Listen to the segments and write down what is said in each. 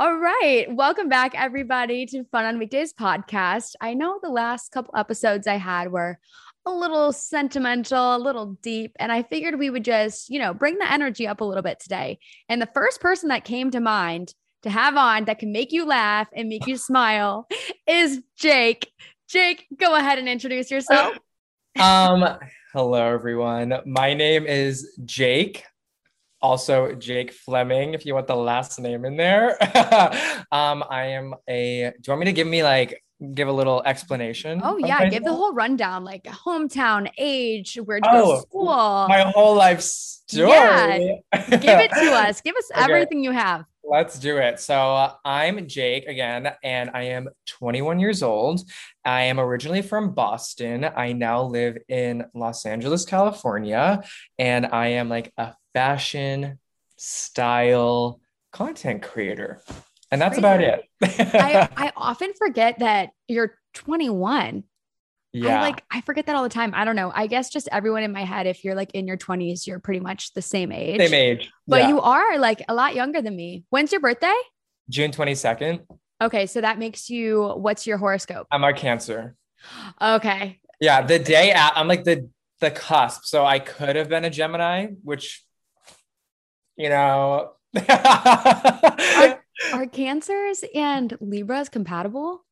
All right. Welcome back, everybody, to Fun on Weekdays podcast. I know the last couple episodes I had were a little sentimental, a little deep, and I figured we would just, you know, bring the energy up a little bit today. And the first person that came to mind to have on that can make you laugh and make you smile is Jake. Jake, go ahead and introduce yourself. Um, hello everyone. My name is Jake also Jake Fleming, if you want the last name in there. um, I am a. Do you want me to give me like give a little explanation? Oh yeah, give the whole rundown, like hometown, age, where to oh, go to school, my whole life story. Yeah, give it to us. Give us okay. everything you have. Let's do it. So uh, I'm Jake again, and I am 21 years old. I am originally from Boston. I now live in Los Angeles, California, and I am like a fashion style content creator. And that's Crazy. about it. I, I often forget that you're 21. Yeah. I like I forget that all the time. I don't know. I guess just everyone in my head, if you're like in your 20s, you're pretty much the same age. Same age. But yeah. you are like a lot younger than me. When's your birthday? June 22nd. Okay. So that makes you what's your horoscope? I'm a cancer. Okay. Yeah. The day at, I'm like the the cusp. So I could have been a Gemini, which you know. are, are cancers and Libras compatible?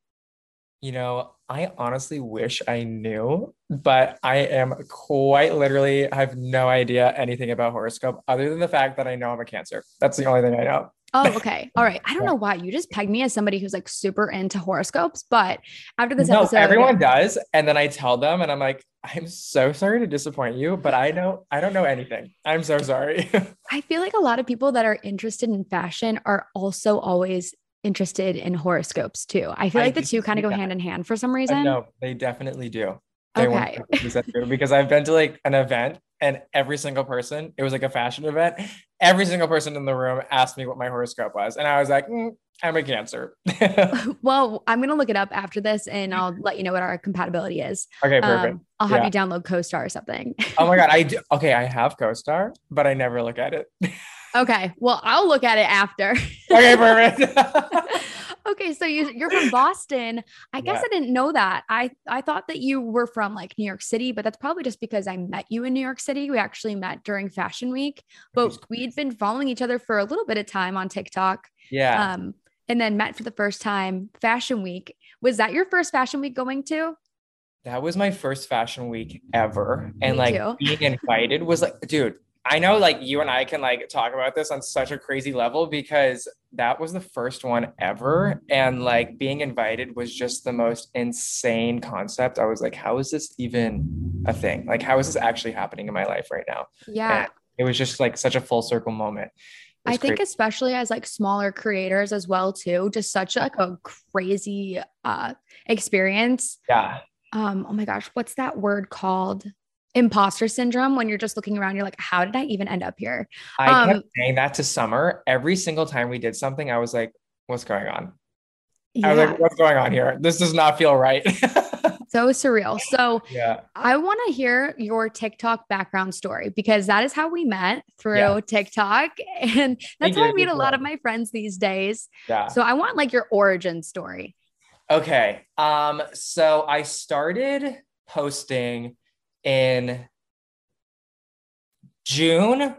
You know, I honestly wish I knew, but I am quite literally I have no idea anything about horoscope other than the fact that I know I'm a cancer. That's the only thing I know. Oh, okay. All right. I don't know why you just pegged me as somebody who's like super into horoscopes, but after this no, episode, everyone does, and then I tell them, and I'm like, I'm so sorry to disappoint you, but I don't, I don't know anything. I'm so sorry. I feel like a lot of people that are interested in fashion are also always interested in horoscopes too. I feel like I the two kind of go that. hand in hand for some reason. No, they definitely do. They okay. because I've been to like an event and every single person, it was like a fashion event. Every single person in the room asked me what my horoscope was. And I was like, mm, I'm a cancer. well, I'm going to look it up after this and I'll let you know what our compatibility is. Okay, perfect. Um, I'll have yeah. you download CoStar or something. oh my God. I do. Okay. I have CoStar, but I never look at it. okay. Well, I'll look at it after. okay, perfect. Okay, so you you're from Boston. I guess yeah. I didn't know that. I I thought that you were from like New York City, but that's probably just because I met you in New York City. We actually met during Fashion Week, but we'd been following each other for a little bit of time on TikTok. Yeah. Um, and then met for the first time Fashion Week. Was that your first Fashion Week going to? That was my first Fashion Week ever, and Me like too. being invited was like, dude, I know like you and I can like talk about this on such a crazy level because that was the first one ever. And like being invited was just the most insane concept. I was like, how is this even a thing? Like, how is this actually happening in my life right now? Yeah. And it was just like such a full circle moment. I think crazy. especially as like smaller creators as well too, just such like a crazy uh experience. Yeah. Um, oh my gosh, what's that word called? Imposter syndrome when you're just looking around you're like how did i even end up here? I um, kept saying that to summer every single time we did something. I was like what's going on? Yeah. i was like what's going on here? This does not feel right. So surreal. So yeah. I want to hear your tiktok background story because that is how we met through yeah. tiktok and that's how i meet a lot of my friends these days. Yeah. So i want like your origin story. Okay um so i started posting in June,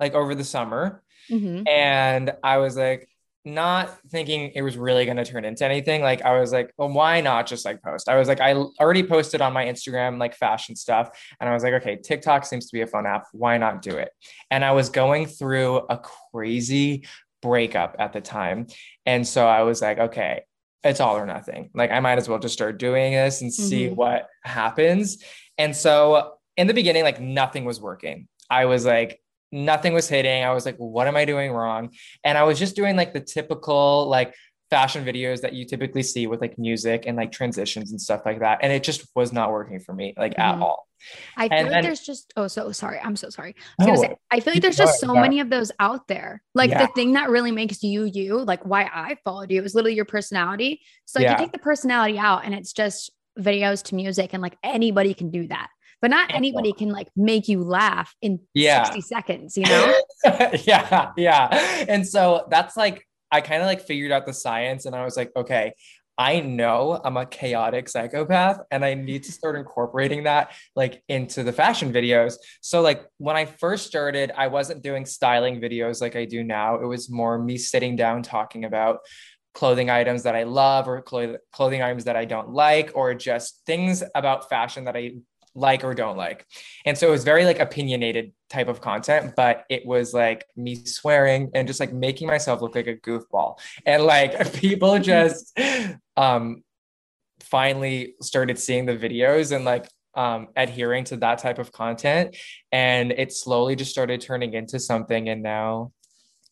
like over the summer. Mm-hmm. And I was like, not thinking it was really going to turn into anything. Like, I was like, well, why not just like post? I was like, I already posted on my Instagram, like fashion stuff. And I was like, okay, TikTok seems to be a fun app. Why not do it? And I was going through a crazy breakup at the time. And so I was like, okay, it's all or nothing. Like, I might as well just start doing this and see mm-hmm. what happens. And so in the beginning, like nothing was working. I was like, nothing was hitting. I was like, what am I doing wrong? And I was just doing like the typical, like, fashion videos that you typically see with like music and like transitions and stuff like that. And it just was not working for me, like mm-hmm. at all. I feel and like then, there's just oh so sorry. I'm so sorry. I, was say, I feel like there's just so many of those out there. Like yeah. the thing that really makes you you, like why I followed you is literally your personality. So like yeah. you take the personality out and it's just videos to music and like anybody can do that but not anybody can like make you laugh in yeah. 60 seconds you know yeah yeah and so that's like I kind of like figured out the science and I was like, okay, I know I'm a chaotic psychopath and I need to start incorporating that like into the fashion videos. So like when I first started, I wasn't doing styling videos like I do now. It was more me sitting down talking about clothing items that I love or clothing items that I don't like or just things about fashion that I like or don't like. And so it was very like opinionated type of content, but it was like me swearing and just like making myself look like a goofball. And like people just um finally started seeing the videos and like um adhering to that type of content and it slowly just started turning into something and now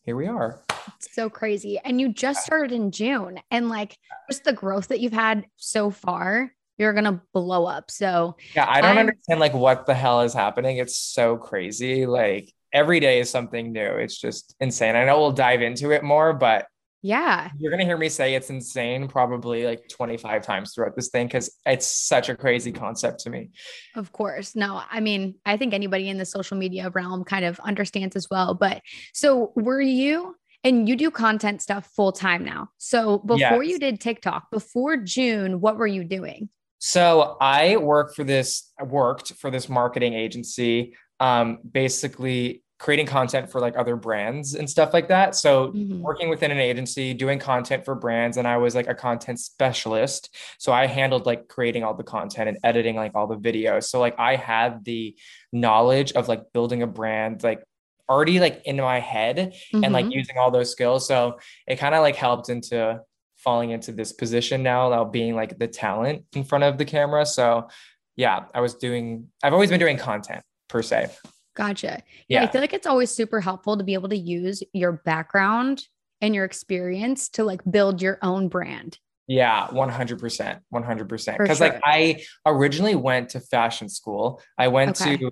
here we are. It's so crazy. And you just started in June and like just the growth that you've had so far you're gonna blow up. So yeah, I don't I'm, understand like what the hell is happening. It's so crazy. Like every day is something new. It's just insane. I know we'll dive into it more, but yeah, you're gonna hear me say it's insane probably like 25 times throughout this thing because it's such a crazy concept to me. Of course. No, I mean, I think anybody in the social media realm kind of understands as well. But so were you and you do content stuff full time now. So before yes. you did TikTok, before June, what were you doing? So I work for this, I worked for this marketing agency, um, basically creating content for like other brands and stuff like that. So mm-hmm. working within an agency, doing content for brands, and I was like a content specialist. So I handled like creating all the content and editing like all the videos. So like I had the knowledge of like building a brand, like already like in my head mm-hmm. and like mm-hmm. using all those skills. So it kind of like helped into falling into this position now, now being like the talent in front of the camera. So yeah, I was doing, I've always been doing content per se. Gotcha. Yeah. yeah. I feel like it's always super helpful to be able to use your background and your experience to like build your own brand. Yeah, 100%. 100%. Because sure. like I originally went to fashion school. I went okay. to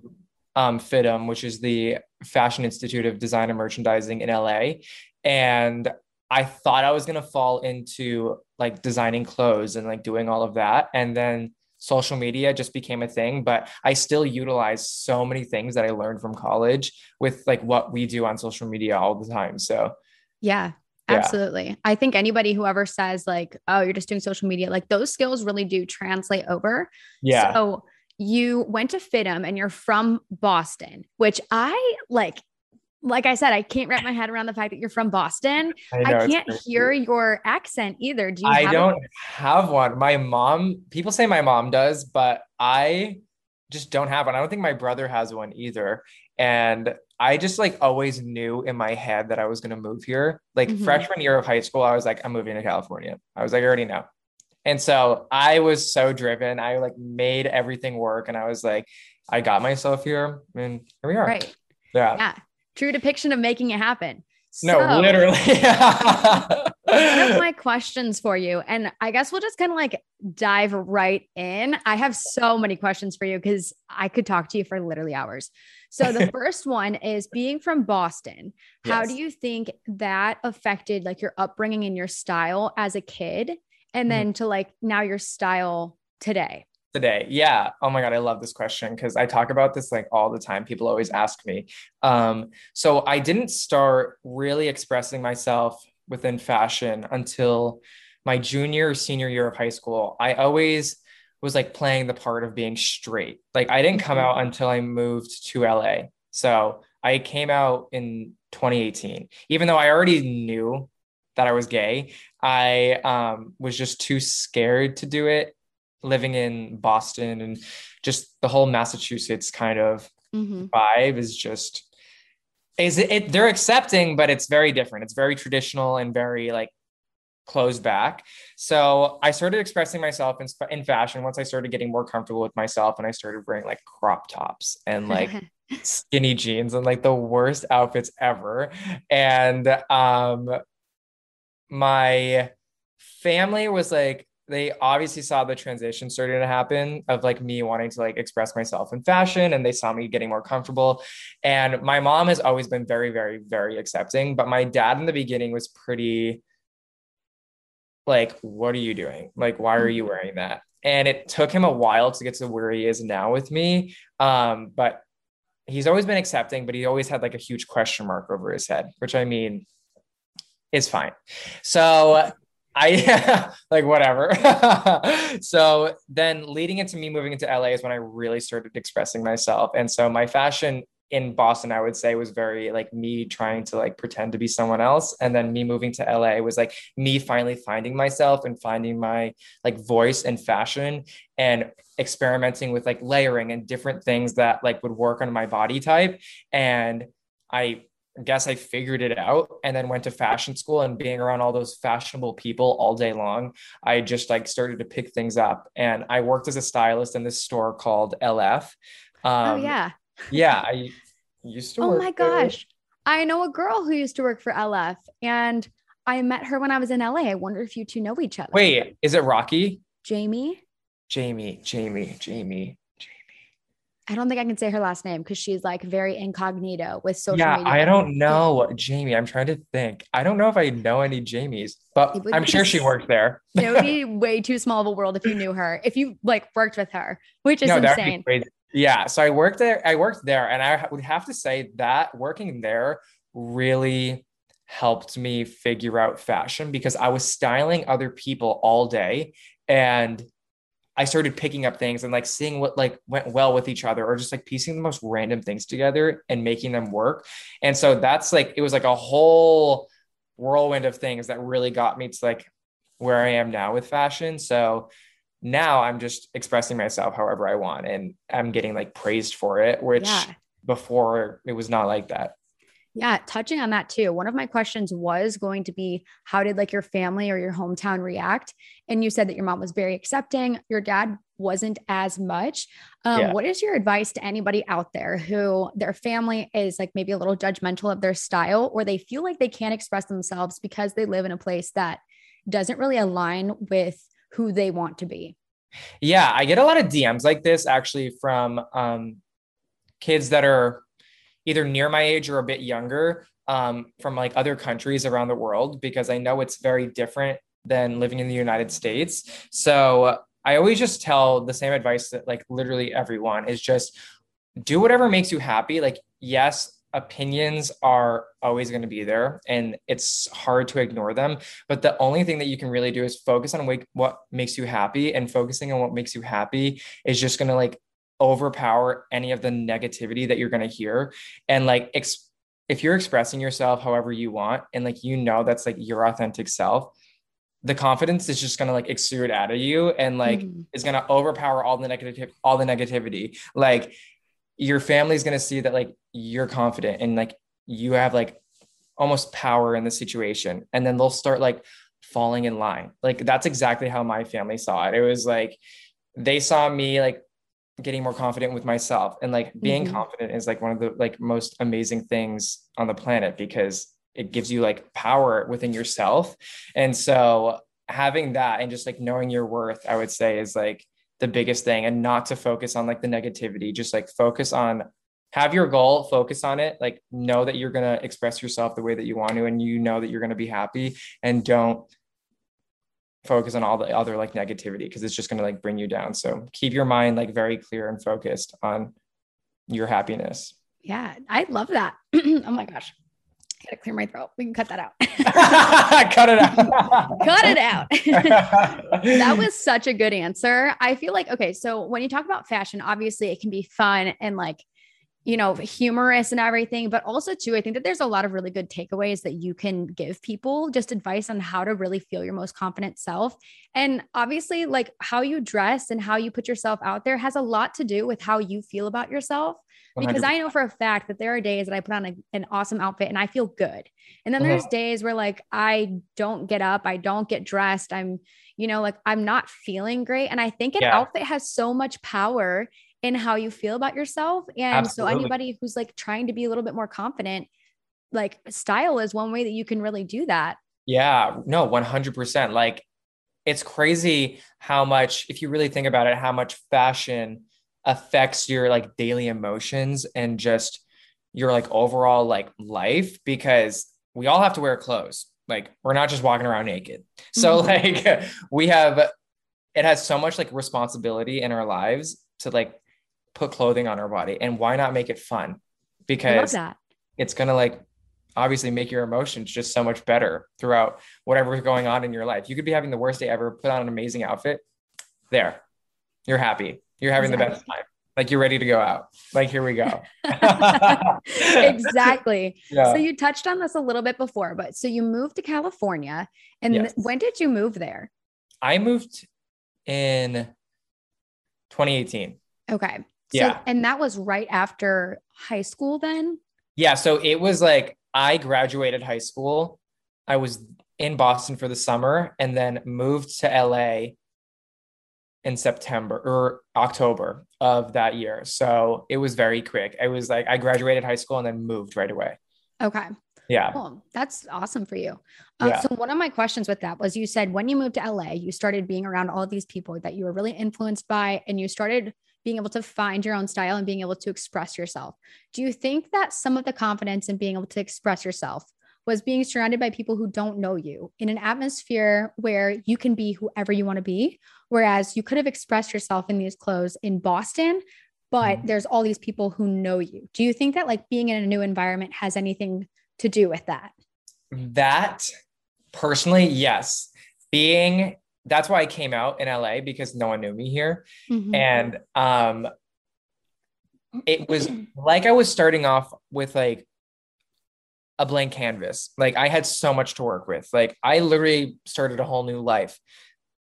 um, FIDM, which is the Fashion Institute of Design and Merchandising in LA. And I thought I was going to fall into like designing clothes and like doing all of that. And then social media just became a thing, but I still utilize so many things that I learned from college with like what we do on social media all the time. So, yeah. Absolutely. Yeah. I think anybody who ever says like, oh, you're just doing social media, like those skills really do translate over. Yeah. So you went to FIDM and you're from Boston, which I like like I said, I can't wrap my head around the fact that you're from Boston. I, know, I can't hear your accent either. Do you? I don't have one. My mom, people say my mom does, but I just don't have one. I don't think my brother has one either. And I just like always knew in my head that I was going to move here. Like mm-hmm. freshman year of high school, I was like, I'm moving to California. I was like, I already know. And so I was so driven. I like made everything work. And I was like, I got myself here and here we are. Right. Yeah. Yeah true depiction of making it happen. No, so, literally. one of my questions for you, and I guess we'll just kind of like dive right in. I have so many questions for you because I could talk to you for literally hours. So the first one is being from Boston. How yes. do you think that affected like your upbringing and your style as a kid? And mm-hmm. then mm-hmm. to like now your style today? Today. Yeah. Oh my god i love this question because i talk about this like all the time. People always ask me. Um, so i didn't start really expressing myself within fashion until my junior or senior year of high school. I always was like playing the part of being straight. Like i didn't come out until i moved to la so i came out in 2018 even though i already knew that i was gay i um, was just too scared to do it living in Boston and just the whole Massachusetts kind of mm-hmm. vibe is just is it, it, they're accepting but it's very different. It's very traditional and very like closed back. So i started expressing myself in, in fashion once i started getting more comfortable with myself and i started wearing like crop tops and like skinny jeans and like the worst outfits ever. And um my family was like they obviously saw the transition starting to happen of like me wanting to like express myself in fashion and they saw me getting more comfortable and my mom has always been very very very accepting but my dad in the beginning was pretty like what are you doing like why are you mm-hmm. wearing that and it took him a while to get to where he is now with me um but he's always been accepting but he always had like a huge question mark over his head which i mean is fine. So I like whatever. so then leading into me moving into LA is when I really started expressing myself. And so my fashion in Boston, I would say was very like me trying to like pretend to be someone else. And then me moving to LA was like me finally finding myself and finding my like voice and fashion and experimenting with like layering and different things that like would work on my body type. And I guess I figured it out and then went to fashion school and being around all those fashionable people all day long, I just like started to pick things up. And I worked as a stylist in this store called LF. Oh, um, oh, yeah. yeah. I used to Oh my gosh. There. I know a girl who used to work for LF and I met her when I was in LA. I wonder if you two know each other. Wait, is it Rocky? Jamie? Jamie, Jamie, Jamie. I don't think I can say her last name because she's like very incognito with social yeah, media. I don't know Jamie. I'm trying to think. I don't know if I know any Jamies, but I'm sure she worked there. it would be way too small of a world if you knew her, if you like worked with her, which is no, insane. Yeah. So I worked there. I worked there, and I would have to say that working there really helped me figure out fashion because I was styling other people all day and I started picking up things and like seeing what like went well with each other or just like piecing the most random things together and making them work. And so that's like it was like a whole whirlwind of things that really got me to like where I am now with fashion. So now I'm just expressing myself however I want and I'm getting like praised for it, which yeah. before it was not like that. Yeah, touching on that too. One of my questions was going to be how did like your family or your hometown react? And you said that your mom was very accepting, your dad wasn't as much. Um, yeah. What is your advice to anybody out there who their family is like maybe a little judgmental of their style or they feel like they can't express themselves because they live in a place that doesn't really align with who they want to be? Yeah, I get a lot of DMs like this actually from um, kids that are either near my age or a bit younger um, from like other countries around the world because I know it's very different than living in the United States. So I always just tell the same advice that like literally everyone is just do whatever makes you happy. Like, yes, opinions are always going to be there and it's hard to ignore them. But the only thing that you can really do is focus on what makes you happy and focusing on what makes you happy is just going to like overpower any of the negativity that you're going to hear. And like ex- if you're expressing yourself however you want and like you know that's like your authentic self the confidence is just going to like exude out of you and like mm-hmm. is going to overpower all the negative all the negativity. Like your family's going to see that like you're confident and like you have like almost power in the situation. And then they'll start like falling in line. Like that's exactly how my family saw it. It was like they saw me like getting more confident with myself. And like being mm-hmm. confident is like one of the like most amazing things on the planet because it gives you like power within yourself. And so having that and just like knowing your worth i would say is like the biggest thing. And not to focus on like the negativity just like focus on have your goal focus on it. Like know that you're going to express yourself the way that you want to and you know that you're going to be happy. And don't focus on all the other like negativity because it's just going to like bring you down. So keep your mind like very clear and focused on your happiness. Yeah, I love that. oh my gosh. I gotta clear my throat. We can cut that out. cut it out. cut it out. that was such a good answer. I feel like, okay, so when you talk about fashion, obviously it can be fun and like you know, humorous and everything. But also, too, I think that there's a lot of really good takeaways that you can give people just advice on how to really feel your most confident self. And obviously, like how you dress and how you put yourself out there has a lot to do with how you feel about yourself. Because 100%. I know for a fact that there are days that I put on a, an awesome outfit and I feel good. And then uh-huh. there's days where like I don't get up, I don't get dressed. I'm, you know, like I'm not feeling great. And I think an yeah. outfit has so much power in how you feel about yourself. And Absolutely. so anybody who's like trying to be a little bit more confident, like style is one way that you can really do that. Yeah, no, 100%. Like it's crazy how much if you really think about it, how much fashion affects your like daily emotions and just your like overall like life because we all have to wear clothes. Like we're not just walking around naked. So mm-hmm. like we have it has so much like responsibility in our lives to like put clothing on our body and why not make it fun because it's gonna like obviously make your emotions just so much better throughout whatever's going on in your life. You could be having the worst day ever, put on an amazing outfit. There, you're happy. You're having exactly. the best time. Like you're ready to go out. Like here we go. exactly. Yeah. So you touched on this a little bit before, but so you moved to California, and yes. when did you move there? I moved in 2018. Okay. So, yeah. And that was right after high school then? Yeah. So it was like I graduated high school. I was in Boston for the summer and then moved to LA in September or October of that year. So it was very quick. It was like, I graduated high school and then moved right away. Okay. Yeah. Cool. That's awesome for you. Uh, yeah. So, one of my questions with that was you said when you moved to LA, you started being around all these people that you were really influenced by, and you started being able to find your own style and being able to express yourself. Do you think that some of the confidence in being able to express yourself was being surrounded by people who don't know you in an atmosphere where you can be whoever you want to be? Whereas you could have expressed yourself in these clothes in Boston, but mm-hmm. there's all these people who know you. Do you think that like being in a new environment has anything to do with that? That personally, yes. Being that's why I came out in LA because no one knew me here. Mm-hmm. And um it was like I was starting off with like a blank canvas. Like I had so much to work with. Like I literally started a whole new life.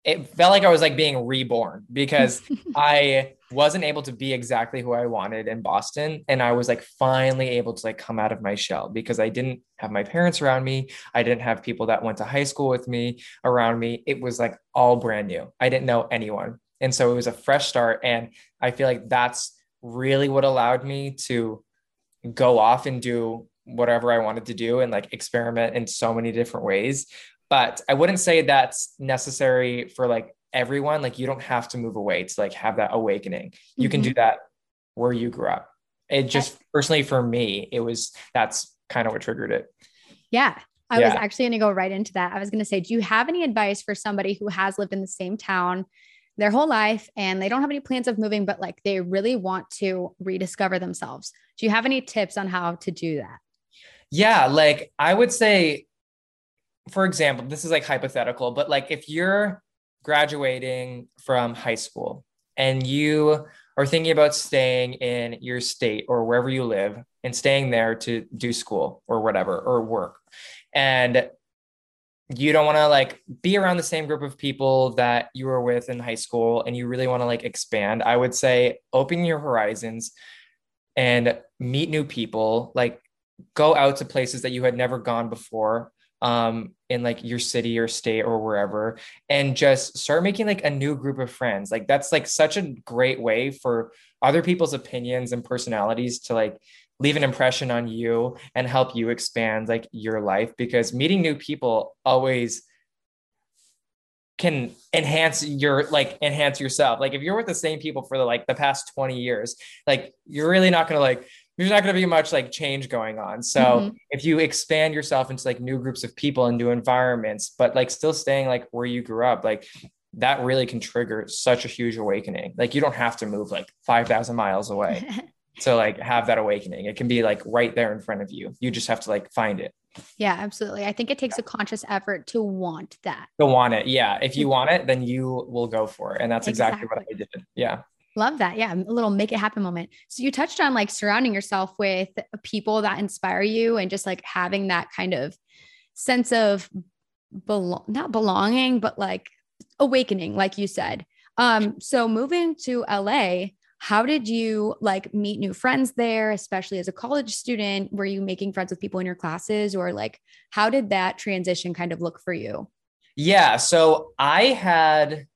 It felt like I was like being reborn because I wasn't able to be exactly who I wanted in Boston. And I was like finally able to like come out of my shell because I didn't have my parents around me. I didn't have people that went to high school with me around me. It was like all brand new. I didn't know anyone. And so it was a fresh start. And I feel like that's really what allowed me to go off and do whatever I wanted to do and like experiment in so many different ways. But I wouldn't say that's necessary for like everyone like you don't have to move away to like have that awakening you mm-hmm. can do that where you grew up it just personally for me it was that's kind of what triggered it yeah I yeah. was actually going to go right into that. I was going to say, do you have any advice for somebody who has lived in the same town their whole life and they don't have any plans of moving, but like they really want to rediscover themselves? Do you have any tips on how to do that? Yeah, like I would say, for example, this is like hypothetical, but like if you're graduating from high school and you are thinking about staying in your state or wherever you live and staying there to do school or whatever or work and you don't want to like be around the same group of people that you were with in high school and you really want to like expand i would say open your horizons and meet new people. Like go out to places that you had never gone before um, in like your city or state or wherever and just start making like a new group of friends. Like that's like such a great way for other people's opinions and personalities to like leave an impression on you and help you expand like your life because meeting new people always can enhance your like enhance yourself. Like if you're with the same people for the like the past 20 years like you're really not going to like there's not going to be much like change going on. So mm-hmm. if you expand yourself into like new groups of people and new environments, but like still staying like where you grew up, like that really can trigger such a huge awakening. Like you don't have to move like 5,000 miles away to like have that awakening. It can be like right there in front of you. You just have to like find it. Yeah, absolutely. I think it takes a conscious effort to want that. To want it. Yeah. If you want it, then you will go for it. And that's exactly, exactly what I did. Yeah. Love that. Yeah. A little make it happen moment. So you touched on like surrounding yourself with people that inspire you and just like having that kind of sense of belong not belonging, but like awakening, like you said. Um, so moving to LA, how did you like meet new friends there, especially as a college student? Were you making friends with people in your classes or like how did that transition kind of look for you? Yeah. So I had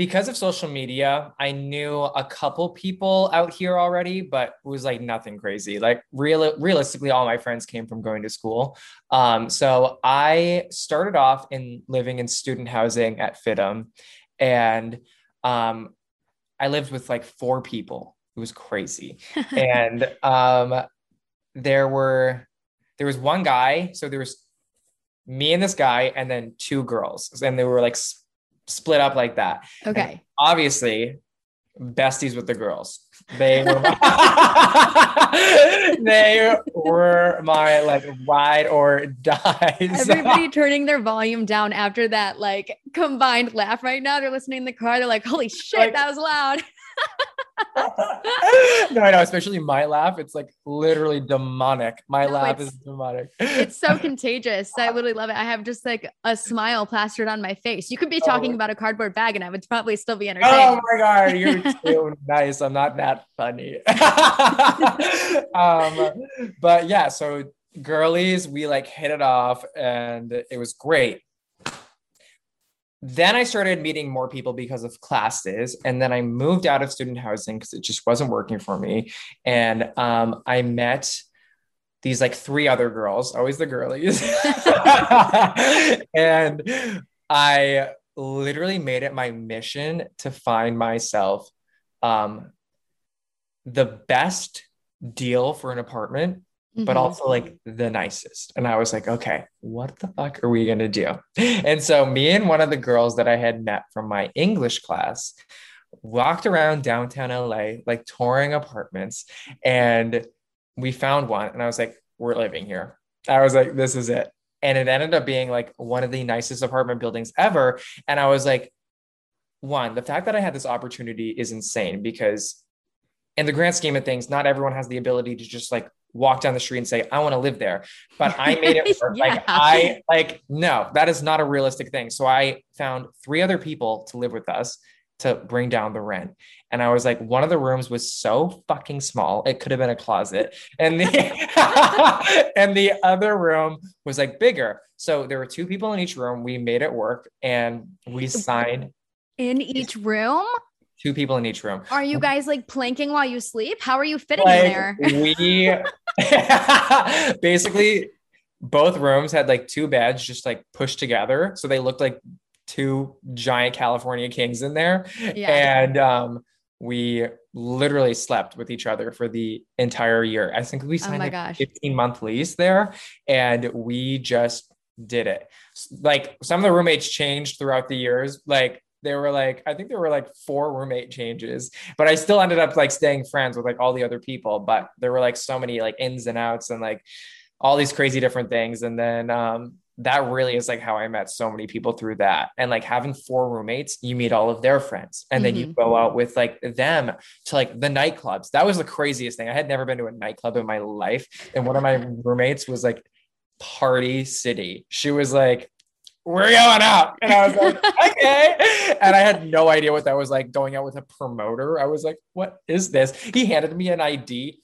because of social media, I knew a couple people out here already, but it was like nothing crazy. Like real, realistically, all my friends came from going to school. Um, so I started off in living in student housing at FIDM, and um, I lived with like four people. It was crazy, and um, there were there was one guy. So there was me and this guy, and then two girls, and they were like split up like that. Okay. And obviously, besties with the girls. They were my, they were my like ride or die. Everybody turning their volume down after that like combined laugh right now. They're listening in the car. They're like, "Holy shit, like, that was loud." no, I know, especially my laugh. It's like literally demonic. My no, laugh is demonic. It's so contagious. I literally love it. I have just like a smile plastered on my face. You could be talking oh. about a cardboard bag and I would probably still be entertained. Oh my God, you're too nice. I'm not that funny. um, but yeah, so girlies, we like hit it off and it was great then I started meeting more people because of classes. And then I moved out of student housing because it just wasn't working for me. And um, I met these like three other girls, always the girlies. and I literally made it my mission to find myself um, the best deal for an apartment mm-hmm. but also like the nicest. And I was like, okay, what the fuck are we going to do? And so me and one of the girls that I had met from my English class walked around downtown LA, like touring apartments. And we found one. And I was like, we're living here. I was like, this is it. And it ended up being like one of the nicest apartment buildings ever. And I was like, one, the fact that I had this opportunity is insane because in the grand scheme of things, not everyone has the ability to just like walk down the street and say, I want to live there. But I made it work. yeah. Like I like, no, that is not a realistic thing. So I found three other people to live with us to bring down the rent. And I was like, one of the rooms was so fucking small, it could have been a closet. And the and the other room was like bigger. So there were two people in each room. We made it work and we signed in each room two people in each room. Are you guys like planking while you sleep? How are you fitting like, in there? we basically both rooms had like two beds just like pushed together. So they looked like two giant California kings in there. Yeah. And um, we literally slept with each other for the entire year. I think we oh signed oh a 15 month lease there and we just did it. Like some of the roommates changed throughout the years. Like there were like i think there were like four roommate changes but i still ended up like staying friends with like all the other people but there were like so many like ins and outs and like all these crazy different things and then um that really is like how I met so many people through that. And like having four roommates, you meet all of their friends and then mm-hmm. you go out with like them to like the nightclubs. That was the craziest thing. I had never been to a nightclub in my life. And one of my roommates was like Party City. She was like, we're going out. And I was like, okay. And I had no idea what that was like going out with a promoter. I was like, what is this? He handed me an ID,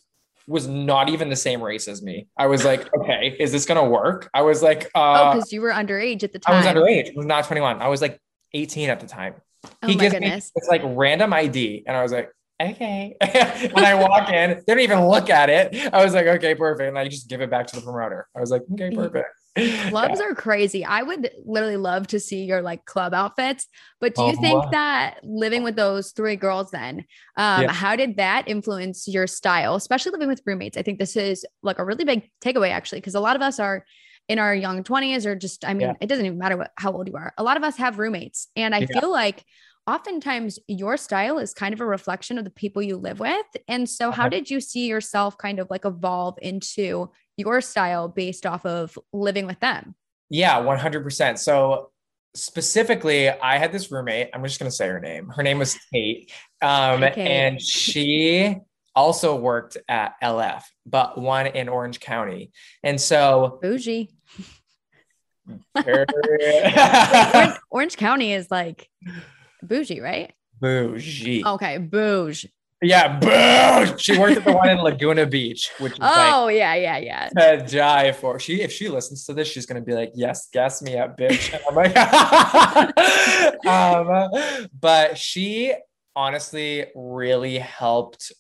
was not even the same race as me. I was like, okay, is this going to work? I was like, uh, oh, because you were underage at the time. I was underage. I was not 21. I was like 18 at the time. Oh he gives goodness. me it's like random ID. And I was like, okay. when I walk in, they don't even look at it. I was like, okay, perfect. And I just give it back to the promoter. I was like, okay, perfect. Clubs are crazy. I would literally love to see your like club outfits. But do you oh, think that living with those three girls then, um, yeah. how did that influence your style, especially living with roommates? I think this is like a really big takeaway actually, because a lot of us are in our young 20s or just, I mean, yeah. it doesn't even matter what how old you are. A lot of us have roommates. And I yeah. feel like oftentimes your style is kind of a reflection of the people you live with. And so, how uh-huh. did you see yourself kind of like evolve into your style based off of living with them? Yeah, 100%. So, specifically, I had this roommate. I'm just going to say her name. Her name was Kate. Um, okay. And she also worked at LF, but one in Orange County. And so, bougie. Orange, Orange County is like bougie, right? Bougie. Okay, bougie. Yeah, boo! She worked at the one in Laguna Beach, which is oh like, yeah, yeah, yeah. To die for. She if she listens to this, she's gonna be like, "Yes, gas me up, bitch." And I'm like, um, but she honestly really helped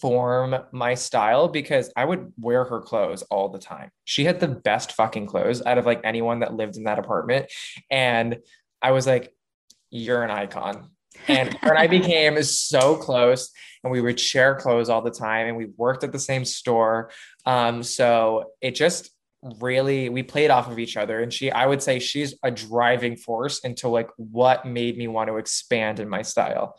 form my style because I would wear her clothes all the time. She had the best fucking clothes out of like anyone that lived in that apartment, and I was like, "You're an icon." and her and I became so close, and we would share clothes all the time, and we worked at the same store. Um, so it just really we played off of each other, and she, I would say, she's a driving force into like what made me want to expand in my style.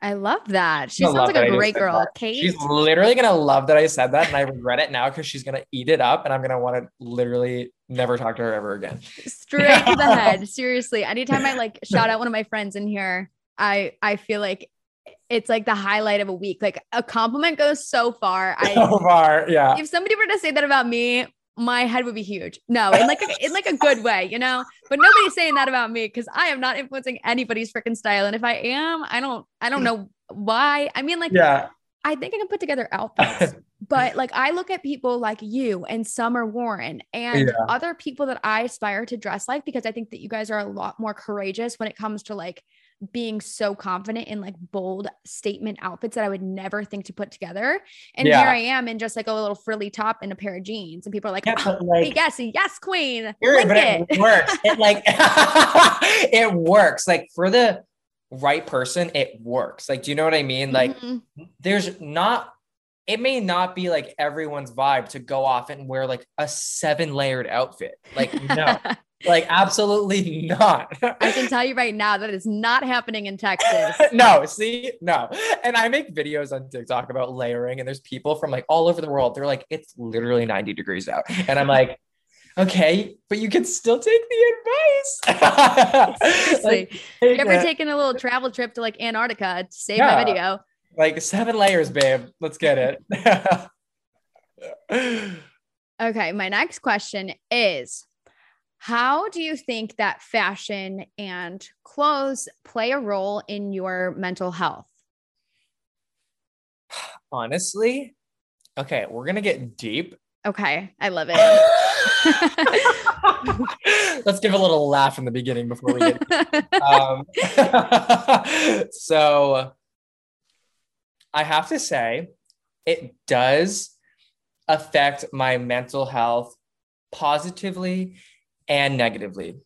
I love that. She sounds like a great girl. Kate. She's literally gonna love that I said that, and I regret it now because she's gonna eat it up, and I'm gonna want to literally never talk to her ever again. Straight to the head. Seriously. Anytime I like shout out one of my friends in here, I I feel like it's like the highlight of a week. Like a compliment goes so far. I so far, yeah. If somebody were to say that about me, my head would be huge. No, in like a, in like a good way, you know. But nobody's saying that about me because I am not influencing anybody's freaking style. And if I am, I don't I don't know why. I mean, like, yeah, I think I can put together outfits. but like I look at people like you and Summer Warren and yeah. other people that I aspire to dress like because I think that you guys are a lot more courageous when it comes to like being so confident in like bold statement outfits that I would never think to put together. And yeah. here I am in just like a little frilly top and a pair of jeans. And people are like, yeah, oh, like yes, yes, queen. But it. it works. It like it works. Like for the right person, it works. Like, do you know what I mean? Like mm-hmm. there's not it may not be like everyone's vibe to go off and wear like a seven layered outfit. Like, no, like absolutely not. I can tell you right now that it's not happening in Texas. no, see, no. And I make videos on TikTok about layering, and there's people from like all over the world. They're like, it's literally 90 degrees out. And I'm like, okay, but you can still take the advice. Seriously. like, you ever taken a little travel trip to like Antarctica to save yeah. my video? Like seven layers, babe. Let's get it. okay, my next question is how do you think that fashion and clothes play a role in your mental health? Honestly, okay, we're going to get deep. Okay, I love it. Let's give a little laugh in the beginning before we get. um, so, I have to say, it does affect my mental health positively and negatively.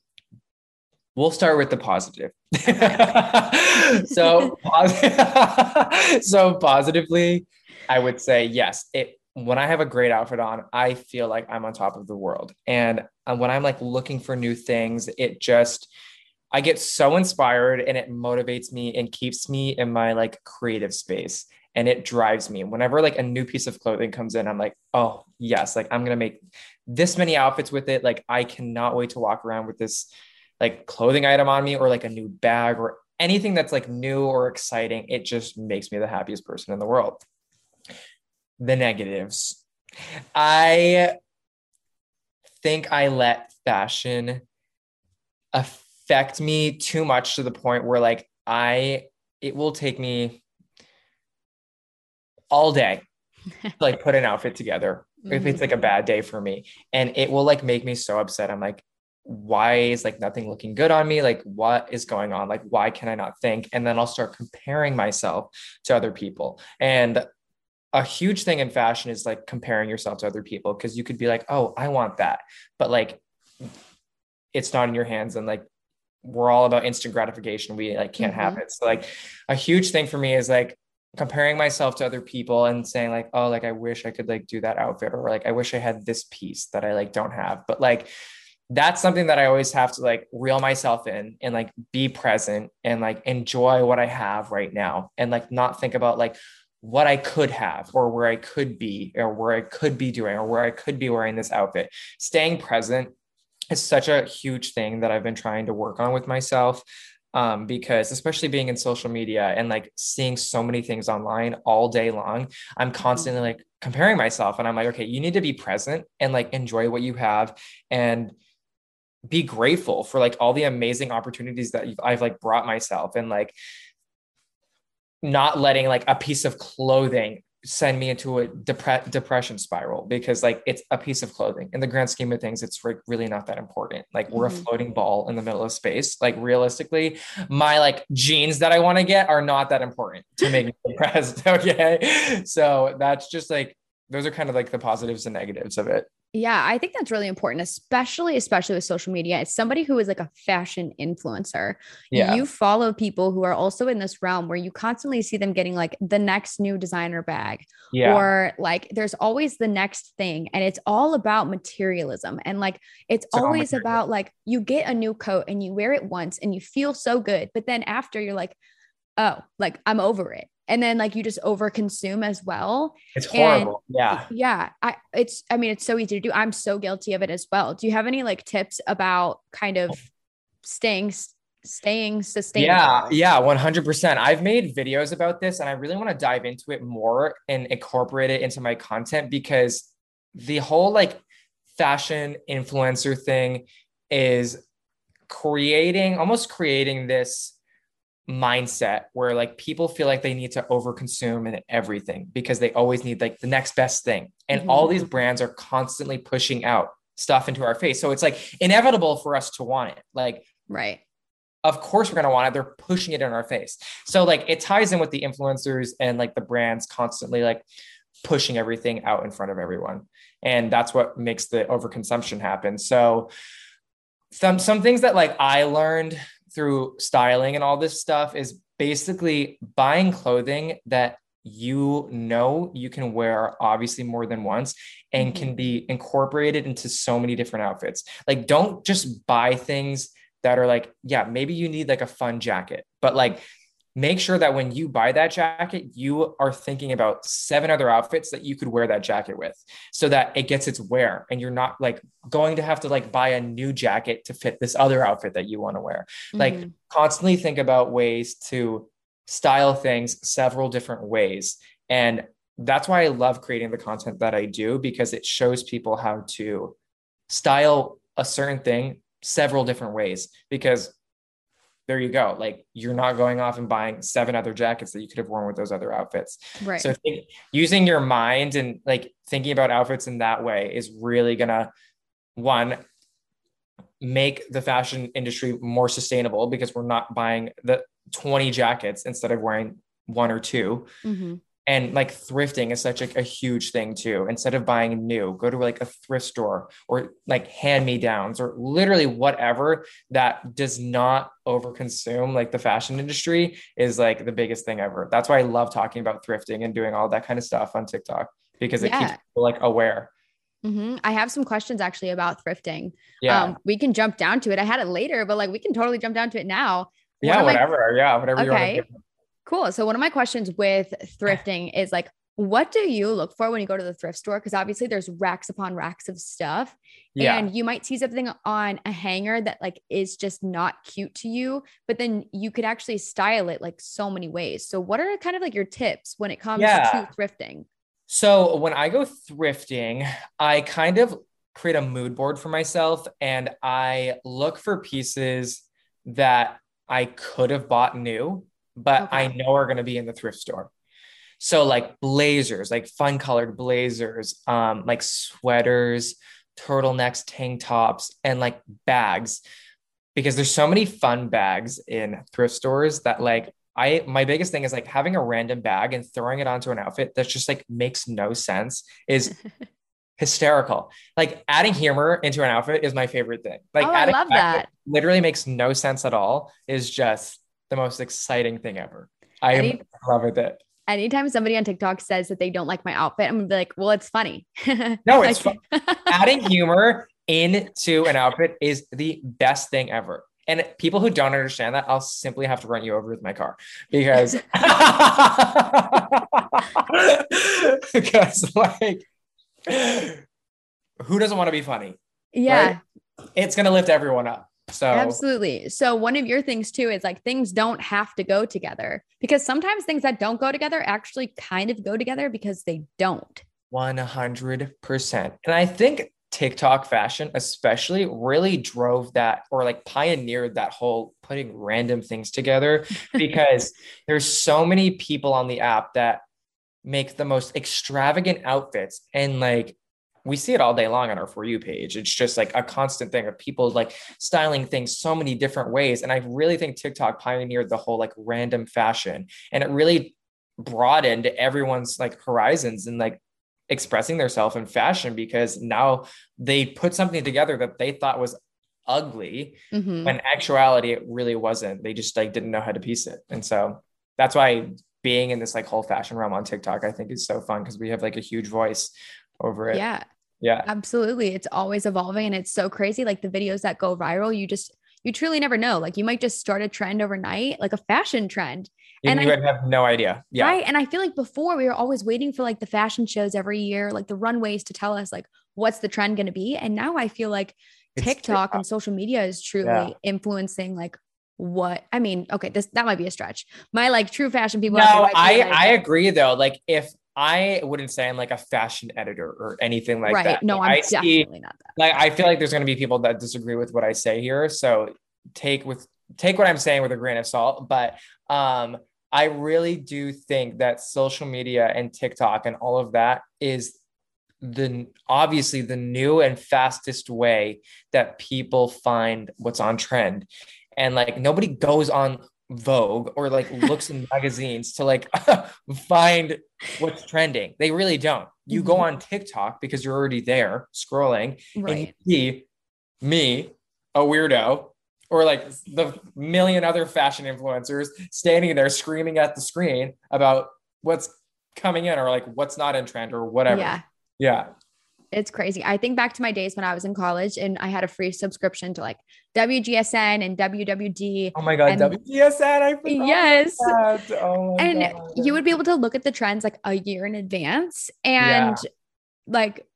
We'll start with the positive. so, so positively, I would say yes. It when I have a great outfit on, I feel like I'm on top of the world. And uh, when I'm like looking for new things, it just I get so inspired and it motivates me and keeps me in my like creative space and it drives me. Whenever like a new piece of clothing comes in, I'm like, oh yes, like I'm gonna make this many outfits with it. Like I cannot wait to walk around with this like clothing item on me or like a new bag or anything that's like new or exciting. It just makes me the happiest person in the world. The negatives. I think I let fashion affect me too much to the point where like I it will take me all day like put an outfit together. Mm-hmm. if it's like a mm-hmm. bad day for me. And it will like make me so upset. I'm like why is like nothing looking good on me? Like what is going on? Like why can i not think? And then i'll start comparing myself to other people. And a huge thing in fashion is like comparing yourself to other people because you could be like oh i want that. But like it's not in your hands and like we're all about instant gratification. We like can't mm-hmm. have it. So like a huge thing for me is like comparing myself to other people and saying like oh like i wish i could like do that outfit or like i wish i had this piece that i like don't have. But like that's something that i always have to like reel myself in and like be present and like enjoy what i have right now and like not think about like what i could have or where i could be or where i could be doing or where i could be wearing this outfit. Staying present is such a huge thing that i've been trying to work on with myself um, because especially being in social media and like seeing so many things online all day long, I'm mm-hmm. constantly like comparing myself and I'm like, okay, you need to be present and like enjoy what you have and be grateful for like all the amazing opportunities that I've like brought myself and like not letting like a piece of clothing send me into a depre- depression spiral because like it's a piece of clothing. In the grand scheme of things it's re- really not that important. Like we're mm-hmm. a floating ball in the middle of space. Like realistically my like jeans that i want to get are not that important to make me depressed okay? So that's just like those are kind of like the positives and negatives of it yeah, I think that's really important, especially especially with social media. As somebody who is like a fashion influencer, yeah. you follow people who are also in this realm where you constantly see them getting like the next new designer bag, yeah. or like there's always the next thing, and it's all about materialism. And like it's, it's always about like you get a new coat and you wear it once and you feel so good, but then after you're like, oh, like I'm over it. And then like you just over consume as well. It's horrible. And, yeah. Yeah. I it's I mean, it's so easy to do. I'm so guilty of it as well. Do you have any like tips about kind of staying staying sustainable? Yeah, yeah, 100%. I've made videos about this and I really want to dive into it more and incorporate it into my content because the whole like fashion influencer thing is creating almost creating this mindset where like people feel like they need to overconsume and everything because they always need like the next best thing. And mm-hmm. all these brands are constantly pushing out stuff into our face. So it's like inevitable for us to want it. Like right. of course we're going to want it. They're pushing it in our face. So like it ties in with the influencers and like the brands constantly like pushing everything out in front of everyone. And that's what makes the overconsumption happen. So some some things that like I learned through styling and all this stuff is basically buying clothing that you know you can wear obviously more than once and mm-hmm. can be incorporated into so many different outfits. Like don't just buy things that are like yeah, maybe you need like a fun jacket, but like make sure that when you buy that jacket, you are thinking about seven other outfits that you could wear that jacket with so that it gets its wear and you're not like going to have to like buy a new jacket to fit this other outfit that you want to wear. Mm-hmm. Like constantly think about ways to style things several different ways. And that's why I love creating the content that I do because it shows people how to style a certain thing several different ways because there you go. Like you're not going off and buying seven other jackets that you could have worn with those other outfits. Right. So think, using your mind and like thinking about outfits in that way is really gonna one make the fashion industry more sustainable because we're not buying the 20 jackets instead of wearing one or 2 mm-hmm and like thrifting is such a, a, huge thing too instead of buying new go to like a thrift store or like hand me downs or literally whatever that does not overconsume like the fashion industry is like the biggest thing ever that's why i love talking about thrifting and doing all that kind of stuff on tiktok because it yeah. keeps people like aware Mm-hmm. I have some questions actually about thrifting. Yeah. Um, we can jump down to it. I had it later, but like we can totally jump down to it now. Yeah, whatever. My- yeah, whatever okay. you want. Cool. So one of my questions with thrifting is like, what do you look for when you go to the thrift store? Because obviously there's racks upon racks of stuff. Yeah. And you might see something on a hanger that like is just not cute to you, but then you could actually style it like so many ways. So what are kind of like your tips when it comes yeah. to thrifting? So when I go thrifting, I kind of create a mood board for myself and I look for pieces that I could have bought new but okay. I know are going to be in the thrift store. So like blazers, like fun colored blazers, um, like sweaters, turtlenecks, tank tops, and like bags, because there's so many fun bags in thrift stores that like I my biggest thing is like having a random bag and throwing it onto an outfit that just like makes no sense is hysterical. Like adding humor into an outfit is my favorite thing. Like oh, I love that. Literally makes no sense at all. Is just the most exciting thing ever. I Any, love it. Anytime somebody on TikTok says that they don't like my outfit, I'm gonna be like, well, it's funny. no, it's fun. adding humor into an outfit is the best thing ever. And people who don't understand that, I'll simply have to run you over with my car because because like who doesn't want to be funny? Yeah. Right? It's gonna lift everyone up. So absolutely. So one of your things too is like things don't have to go together because sometimes things that don't go together actually kind of go together because they don't. 100%. And I think TikTok fashion, especially, really drove that or like pioneered that whole putting random things together because there's so many people on the app that make the most extravagant outfits and like we see it all day long on our for you page it's just like a constant thing of people like styling things so many different ways and i really think tiktok pioneered the whole like random fashion and it really broadened everyone's like horizons and like expressing themselves in fashion because now they put something together that they thought was ugly mm-hmm. when actuality it really wasn't they just like didn't know how to piece it and so that's why being in this like whole fashion realm on tiktok i think is so fun because we have like a huge voice over it. Yeah. Yeah. Absolutely. It's always evolving and it's so crazy. Like the videos that go viral, you just, you truly never know. Like you might just start a trend overnight, like a fashion trend. and you I, have no idea. Yeah. Right. And I feel like before we were always waiting for like the fashion shows every year, like the runways to tell us like what's the trend going to be. And now I feel like TikTok, TikTok, and social media is truly yeah. influencing like what I mean, okay, this that might be a stretch. My like true fashion people. No, I I agree though. Like if I wouldn't say I'm like a fashion editor or anything like right. that. No, I'm I definitely see, not that. Like I feel like there's gonna be people that disagree with what I say here. So take with take what I'm saying with a grain of salt. But um I really do think that social media and TikTok and all of that is the obviously the new and fastest way that people find what's on trend and like nobody goes on Vogue or like looks in magazines to like find what's trending. They really don't. You mm-hmm. go on TikTok because you're already there scrolling right. and you see me, a weirdo, or like the million other fashion influencers standing there screaming at the screen about what's coming in or like what's not in trend or whatever. Yeah. Yeah. It's crazy. I think back to my days when I was in college and I had a free subscription to like WGSN and WWD. Oh my God, and, WGSN. I forgot Yes. Oh and God. you would be able to look at the trends like a year in advance and yeah. like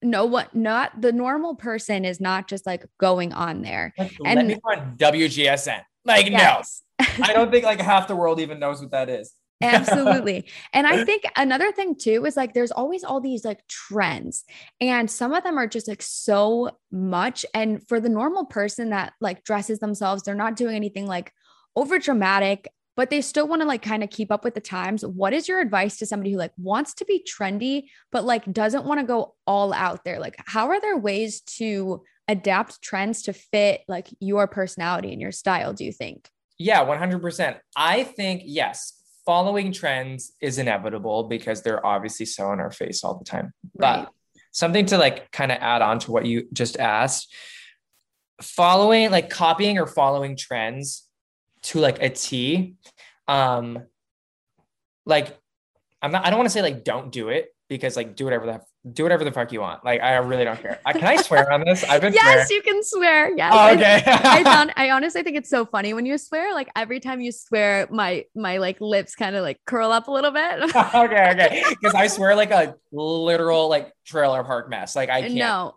no what not the normal person is not just like going on there like, and let me WGSN. Like yes. no. I don't think like half the world even knows what that is. Absolutely. And I think another thing too is like there's always all these like trends, and some of them are just like so much. And for the normal person that like dresses themselves, they're not doing anything like over dramatic, but they still want to like kind of keep up with the times. What is your advice to somebody who like wants to be trendy, but like doesn't want to go all out there? Like, how are there ways to adapt trends to fit like your personality and your style, do you think? Yeah, 100%. I think, yes, following trends is inevitable because they're obviously so in our face all the time. Right. But something to like kind of add on to what you just asked, following like copying or following trends to like a T, um, like I'm not, I don't want to say like don't do it because like do whatever the do whatever the fuck you want. Like I really don't care. I, can I swear on this? I've been yes, swearing. you can swear. Yes. Oh, okay. I, found, I honestly think it's so funny when you swear. Like every time you swear, my my like lips kind of like curl up a little bit. okay, okay. Because I swear like a literal like trailer park mess. Like I can't. No,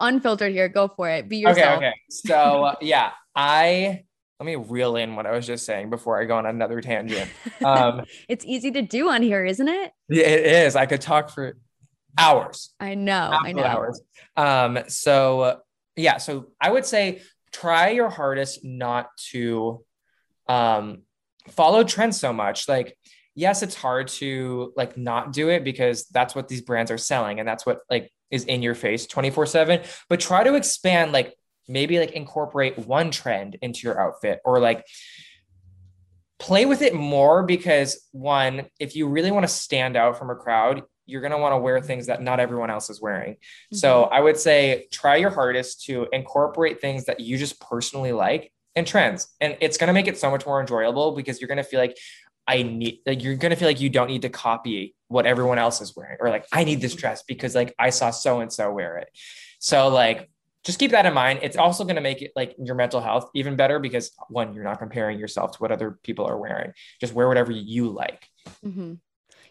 unfiltered here. Go for it. Be yourself. Okay. Okay. So yeah, I let me reel in what I was just saying before I go on another tangent. Um, it's easy to do on here, isn't it? It is. I could talk for hours. I know. I know. Hours. Um, so yeah, so I would say try your hardest not to um follow trends so much. Like, yes, it's hard to like not do it because that's what these brands are selling and that's what like is in your face 24-7. But try to expand like maybe like incorporate one trend into your outfit or like play with it more because one if you really want to stand out from a crowd you're going to want to wear things that not everyone else is wearing. Mm-hmm. So I would say try your hardest to incorporate things that you just personally like and trends. And it's going to make it so much more enjoyable because you're going to feel like I need like you're going to feel like you don't need to copy what everyone else is wearing or like I need this dress because like I saw so and so wear it. So like just keep that in mind. It's also going to make it like your mental health even better because one, you're not comparing yourself to what other people are wearing. Just wear whatever you like. Mm-hmm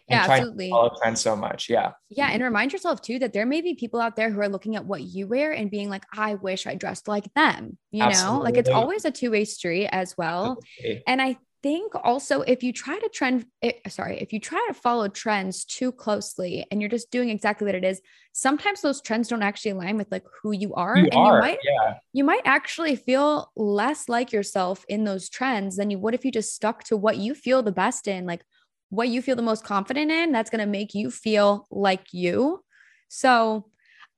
yeah, absolutely. follow trends so much. Yeah. Yeah. And remind yourself too that there may be people out there who are looking at what you wear and being like, I wish I dressed like them. You absolutely. know, like it's always a two way street as well. Absolutely. And I think also if you try to trend, it, eh, sorry, if you try to follow trends too closely and you're just doing exactly what it is, sometimes those trends don't actually align with like who you are. You and are, you might, yeah. you might actually feel less like yourself in those trends than you would if you just stuck to what you feel the best in. Like what you feel the most confident in that's going to make you feel like you so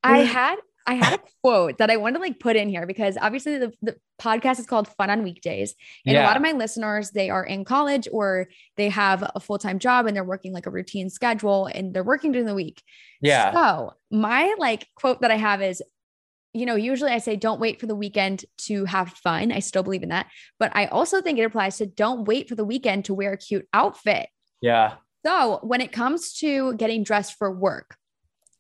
i had i had a quote that i wanted to like put in here because obviously the, the podcast is called fun on weekdays and yeah. a lot of my listeners they are in college or they have a full-time job and they're working like a routine schedule and they're working during the week yeah so my like quote that i have is you know, usually I say don't wait for the weekend to have fun. I still believe in that. But I also think it applies to don't wait for the weekend to wear a cute outfit. Yeah. So when it comes to getting dressed for work,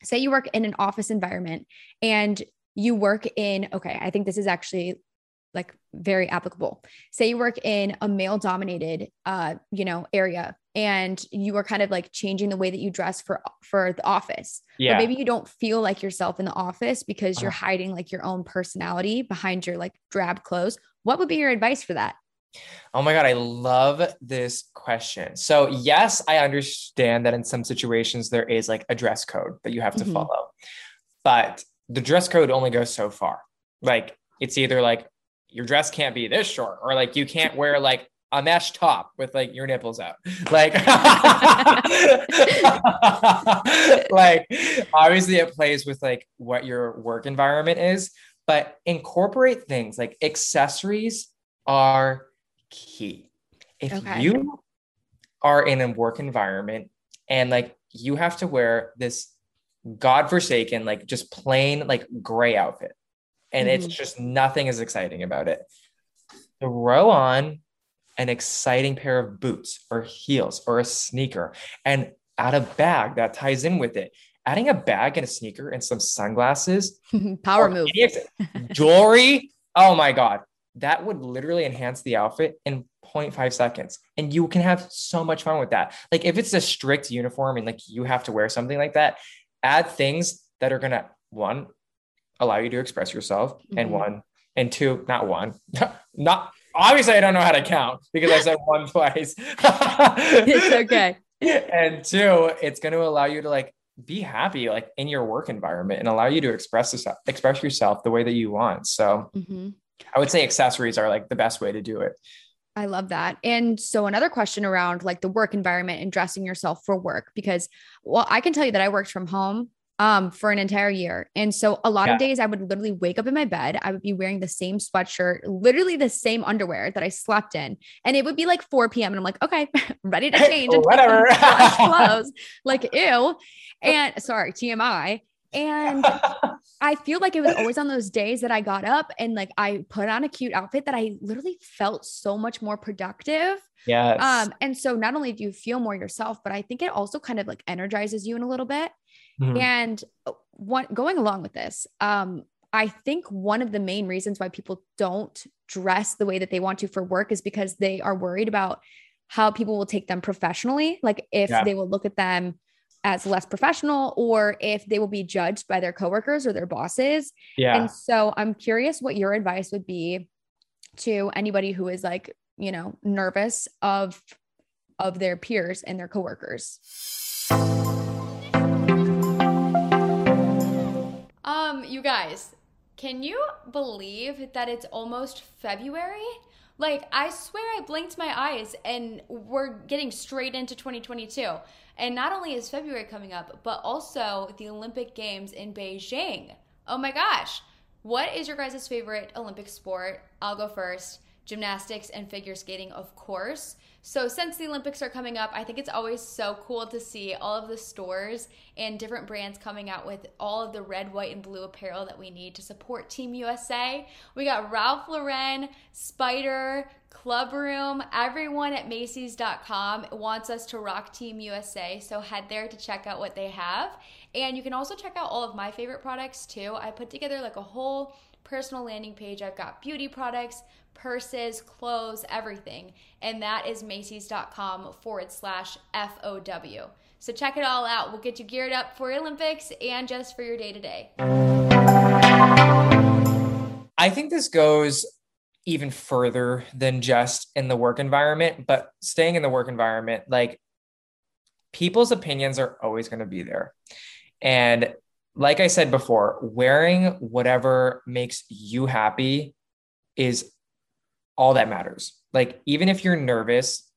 say you work in an office environment and you work in, okay, I think this is actually like very applicable. Say you work in a male dominated uh, you know, area and you are kind of like changing the way that you dress for for the office. Yeah. Maybe you don't feel like yourself in the office because you're uh-huh. hiding like your own personality behind your like drab clothes. What would be your advice for that? Oh my God, I love this question. So, yes, I understand that in some situations there is like a dress code that you have to mm-hmm. follow, but the dress code only goes so far. Like, it's either like your dress can't be this short, or like you can't wear like a mesh top with like your nipples out. Like, like obviously it plays with like what your work environment is, but incorporate things like accessories are key. If okay. you are in a work environment and like you have to wear this godforsaken, like just plain like gray outfit, and mm-hmm. it's just nothing is exciting about it. Throw on an exciting pair of boots or heels or a sneaker and add a bag that ties in with it. Adding a bag and a sneaker and some sunglasses, power move, jewelry. Oh my God that would literally enhance the outfit in 0.5 seconds. And you can have so much fun with that. Like if it's a strict uniform and like you have to wear something like that add things that are gonna one allow you to express yourself mm-hmm. and one and two not one not obviously i don't know how to count because i said one twice. It's okay. And two it's going to allow you to like be happy like in your work environment and allow you to express yourself express yourself the way that you want. So mm-hmm. I would say accessories are like the best way to do it. I love that. And so another question around like the work environment and dressing yourself for work because well I can tell you that I worked from home um for an entire year. And so a lot yeah. of days I would literally wake up in my bed, I would be wearing the same sweatshirt, literally the same underwear that I slept in. And it would be like 4 p.m. and I'm like, okay, ready to change and whatever clothes. like ew. And sorry, TMI. And I feel like it was always on those days that I got up and like I put on a cute outfit that I literally felt so much more productive. Yes. Um, and so not only do you feel more yourself, but I think it also kind of like energizes you in a little bit. Mm-hmm. And uh, one going along with this, um, I think one of the main reasons why people don't dress the way that they want to for work is because they are worried about how people will take them professionally. Like if yeah. they will look at them as less professional or if they will be judged by their coworkers or their bosses. Yeah. And so I'm curious what your advice would be to anybody who is like, you know, nervous of of their peers and their coworkers. Um, you guys, can you believe that it's almost February? Like, I swear I blinked my eyes and we're getting straight into 2022. And not only is February coming up, but also the Olympic Games in Beijing. Oh my gosh. What is your guys' favorite Olympic sport? I'll go first. Gymnastics and figure skating, of course. So, since the Olympics are coming up, I think it's always so cool to see all of the stores and different brands coming out with all of the red, white, and blue apparel that we need to support Team USA. We got Ralph Lauren, Spyder, Club Room, everyone at Macy's.com wants us to rock Team USA. So, head there to check out what they have. And you can also check out all of my favorite products too. I put together like a whole personal landing page. I've got beauty products, purses, clothes, everything. And that is Macy's.com forward slash FOW. So check it all out. We'll get you geared up for Olympics and just for your day to day. I think this goes even further than just in the work environment, but staying in the work environment, like people's opinions are always going to be there. And like I said before, wearing whatever makes you happy is all that matters. Like, even if you're nervous,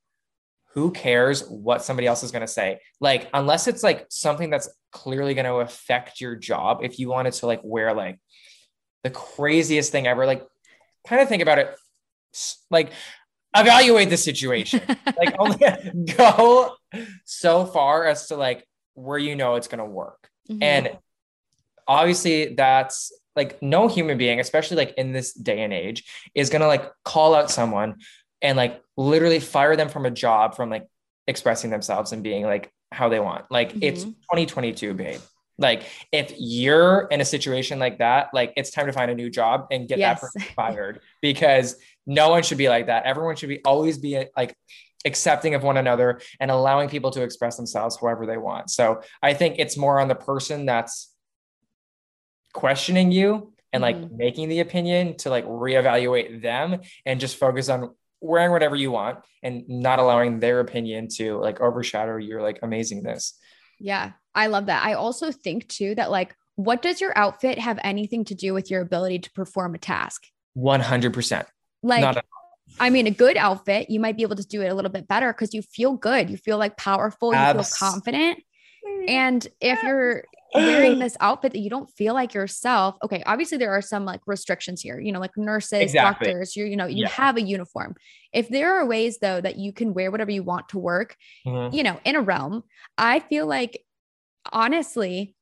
who cares what somebody else is going to say? Like, unless it's like something that's clearly going to affect your job, if you wanted to like wear like the craziest thing ever, like, kind of think about it, like, evaluate the situation. like, only go so far as to like where you know it's going to work. Mm-hmm. And obviously, that's like no human being, especially like in this day and age, is gonna like call out someone and like literally fire them from a job from like expressing themselves and being like how they want. Like mm-hmm. it's 2022, babe. Like if you're in a situation like that, like it's time to find a new job and get yes. that person fired because no one should be like that. Everyone should be always be like accepting of one another and allowing people to express themselves however they want. So I think it's more on the person that's questioning you and like mm-hmm. making the opinion to like reevaluate them and just focus on wearing whatever you want and not allowing their opinion to like overshadow your like amazingness. Yeah, I love that. I also think too that like, what does your outfit have anything to do with your ability to perform a task? 100%. Like, I mean, a good outfit, you might be able to do it a little bit better because you feel good. You feel like powerful, you Abs- feel confident. And if you're wearing this outfit that you don't feel like yourself, okay, obviously there are some like restrictions here, you know, like nurses, exactly. doctors, you you know, you yeah. have a uniform. If there are ways though that you can wear whatever you want to work, mm-hmm. you know, in a realm, I feel like honestly,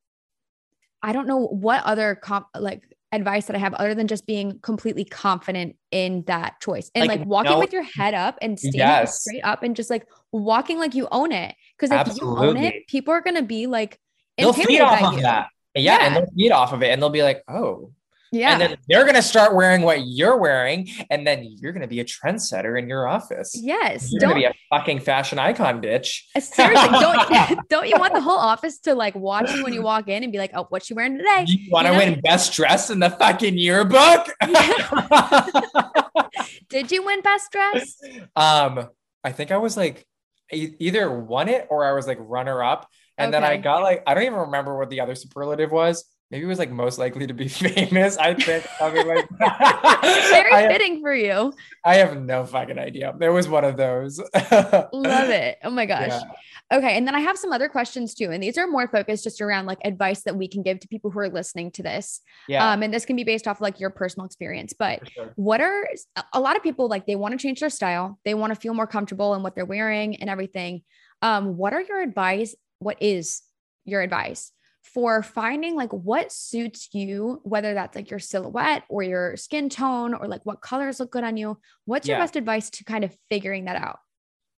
I don't know what other comp like advice that I have other than just being completely confident in that choice and like, like walking no, with your head up and standing yes. straight up and just like walking like you own it. Because if Absolutely. you own it, people are gonna be like they'll feed off of you. that. Yeah, yeah, and they'll feed off of it and they'll be like, oh, yeah. And then they're going to start wearing what you're wearing. And then you're going to be a trendsetter in your office. Yes. You're going to be a fucking fashion icon, bitch. Uh, seriously. don't, don't you want the whole office to like watch you when you walk in and be like, oh, what you wearing today? You want to you know? win best dress in the fucking yearbook? Did you win best dress? Um, I think I was like either won it or I was like runner up. And okay. then I got like, I don't even remember what the other superlative was maybe it was like most likely to be famous. I think something like. Very I fitting have, for you. I have no fucking idea. There was one of those. Love it. Oh my gosh. Yeah. Okay. And then I have some other questions too. And these are more focused just around like advice that we can give to people who are listening to this. Yeah. Um, and this can be based off of like your personal experience. But sure. what are a lot of people like they want to change their style, they want to feel more comfortable in what they're wearing and everything. Um, what are your advice? What is your advice for finding like what suits you, whether that's like your silhouette or your skin tone or like what colors look good on you. What's your yeah. best advice to kind of figuring that out?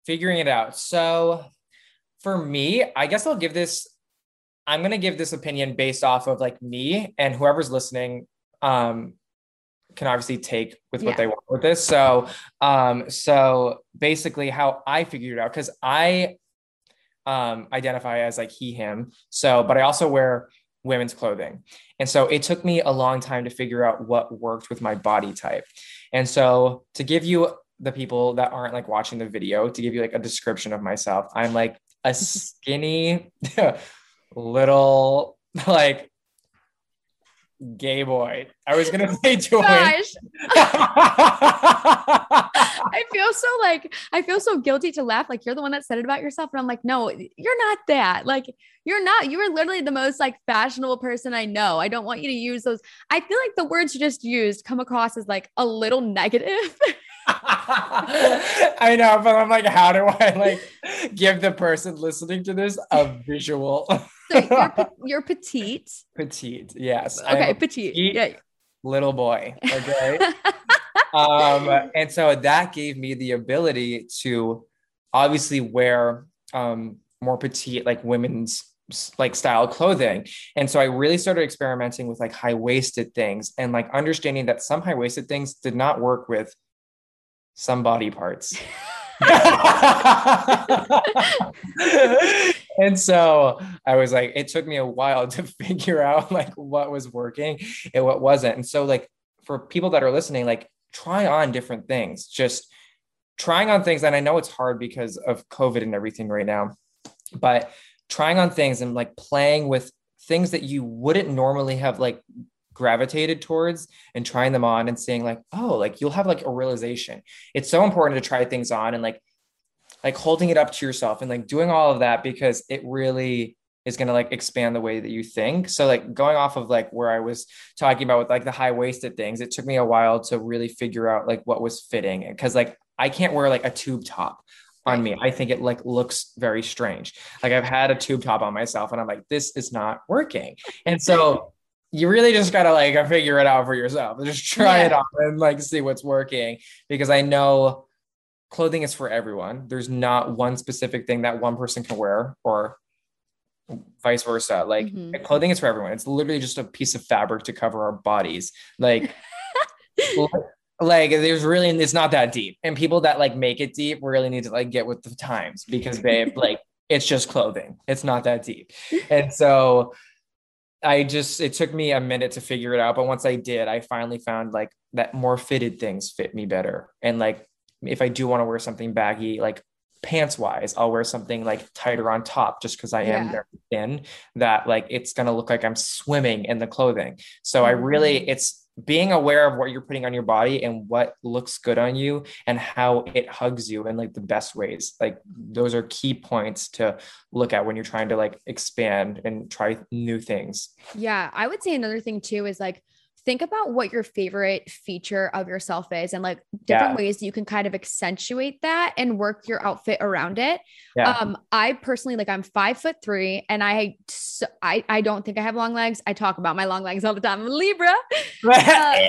Figuring it out. So for me, I guess I'll give this, I'm going to give this opinion based off of like me and whoever's listening. Um, can obviously take with what yeah. they want with this. So, um, so basically how I figured it out, because I um, identify as like he, him. So, but I also wear women's clothing. And so it took me a long time to figure out what worked with my body type. And so to give you the people that aren't like watching the video, to give you like a description of myself, I'm like a skinny little like gay boy. I was gonna say joy. Gosh. I feel so like I feel so guilty to laugh. Like you're the one that said it about yourself, and I'm like, no, you're not that. Like you're not. You are literally the most like fashionable person I know. I don't want you to use those. I feel like the words you just used come across as like a little negative. I know, but I'm like, how do I like give the person listening to this a visual? so you're, you're petite. Petite, yes. Okay, petite. petite. Yeah. Little boy. Okay. um, and so that gave me the ability to obviously wear um, more petite, like women's like style clothing. And so I really started experimenting with like high waisted things and like understanding that some high waisted things did not work with some body parts. and so I was like, it took me a while to figure out like what was working and what wasn't. And so, like, for people that are listening, like, try on different things, just trying on things. And I know it's hard because of COVID and everything right now, but trying on things and like playing with things that you wouldn't normally have like gravitated towards and trying them on and seeing like oh like you'll have like a realization it's so important to try things on and like like holding it up to yourself and like doing all of that because it really is going to like expand the way that you think so like going off of like where i was talking about with like the high waisted things it took me a while to really figure out like what was fitting because like i can't wear like a tube top on me. I think it like looks very strange. Like I've had a tube top on myself and I'm like, this is not working. And so you really just gotta like figure it out for yourself. Just try yeah. it on and like see what's working because I know clothing is for everyone. There's not one specific thing that one person can wear or vice versa. Like mm-hmm. clothing is for everyone. It's literally just a piece of fabric to cover our bodies. Like, like there's really it's not that deep. And people that like make it deep really need to like get with the times because babe, like it's just clothing. It's not that deep. And so I just it took me a minute to figure it out, but once I did, I finally found like that more fitted things fit me better. And like if I do want to wear something baggy, like pants wise, I'll wear something like tighter on top just because I am yeah. very thin that like it's gonna look like I'm swimming in the clothing. So I really mm-hmm. it's being aware of what you're putting on your body and what looks good on you and how it hugs you in like the best ways. Like those are key points to look at when you're trying to like expand and try new things. Yeah i would say another thing too is like think about what your favorite feature of yourself is and like different yeah. ways you can kind of accentuate that and work your outfit around it. Yeah. Um, I personally like I'm five foot three and I so, I I don't think I have long legs. I talk about my long legs all the time. I'm Libra. Uh,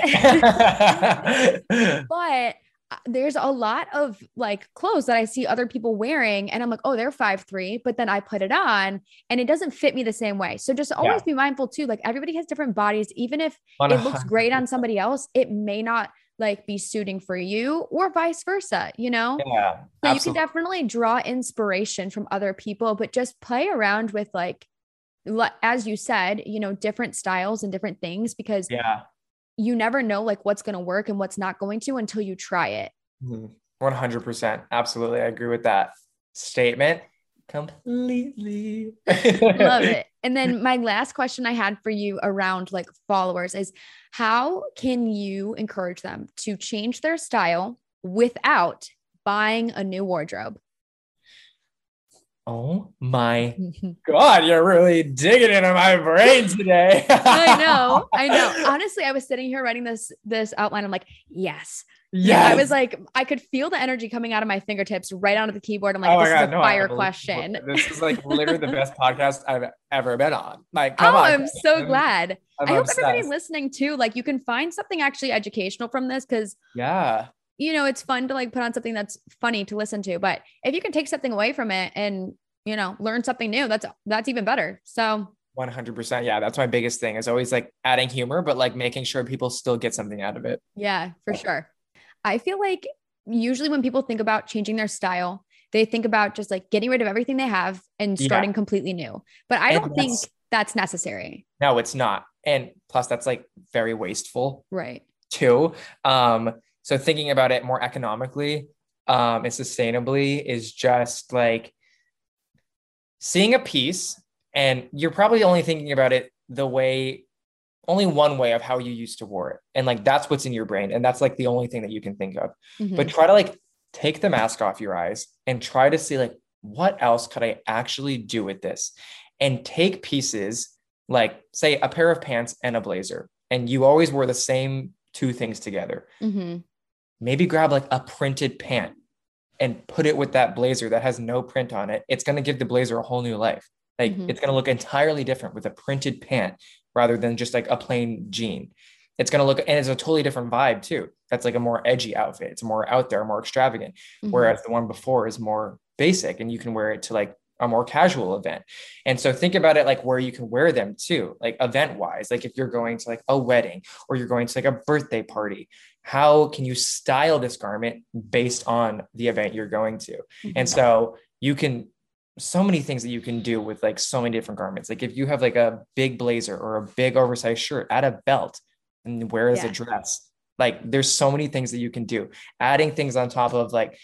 but there's a lot of like clothes that I see other people wearing and I'm like, oh, they're five three, but then I put it on and it doesn't fit me the same way. So just always yeah. be mindful too. Like everybody has different bodies. Even if 100%. it looks great on somebody else, it may not like be suiting for you or vice versa, you know? Yeah. So absolutely. you can definitely draw inspiration from other people, but just play around with like as you said, you know, different styles and different things because yeah you never know like what's going to work and what's not going to until you try it. 100%. Mm-hmm. Absolutely. I agree with that statement completely. Love it. And then my last question I had for you around like followers is how can you encourage them to change their style without buying a new wardrobe? Oh my God, you're really digging into my brain today. I know. I know. Honestly, I was sitting here writing this this outline. I'm like, yes. Yeah. I was like, I could feel the energy coming out of my fingertips right onto the keyboard. I'm like, oh this God, is a no, fire question. This is like literally the best podcast I've ever been on. Like, come oh, on. I'm so glad. I'm i hope obsessed. everybody listening too, like you can find something actually educational from this because yeah you know, it's fun to like put on something that's funny to listen to. But if you can take something away from it and, you know, learn something new, that's that's even better. So 100%. Yeah, that's my biggest thing is always like adding humor, but like making sure people still get something out of it. Yeah, for sure. I feel like usually when people think about changing their style, they think about just like getting rid of everything they have and starting yeah. completely new. But I don't think that's necessary. No, it's not. And plus that's like very wasteful. Right. Too. Um so thinking about it more economically um, and sustainably is just like seeing a piece, and you're probably only thinking about it the way only one way of how you used to wear it. And like that's what's in your brain. And that's like the only thing that you can think of. Mm-hmm. But try to like take the mask off your eyes and try to see like what else could I actually do with this? And take pieces like say a pair of pants and a blazer. And you always wore the same two things together. Mm-hmm maybe grab like a printed pant and put it with that blazer that has no print on it. It's going to give the blazer a whole new life. Like mm-hmm. it's going to look entirely different with a printed pant rather than just like a plain jean. It's going to look, and it's a totally different vibe too. That's like a more edgy outfit. It's more out there, more extravagant. Mm-hmm. Whereas the one before is more basic and you can wear it to like a more casual event. And so think about it like where you can wear them too, like event wise. Like if you're going to like a wedding or you're going to like a birthday party, how can you style this garment based on the event you're going to? Mm-hmm. And so you can so many things that you can do with like so many different garments. Like if you have like a big blazer or a big oversized shirt, add a belt and wear as yeah. a dress. Like there's so many things that you can do. Adding things on top of like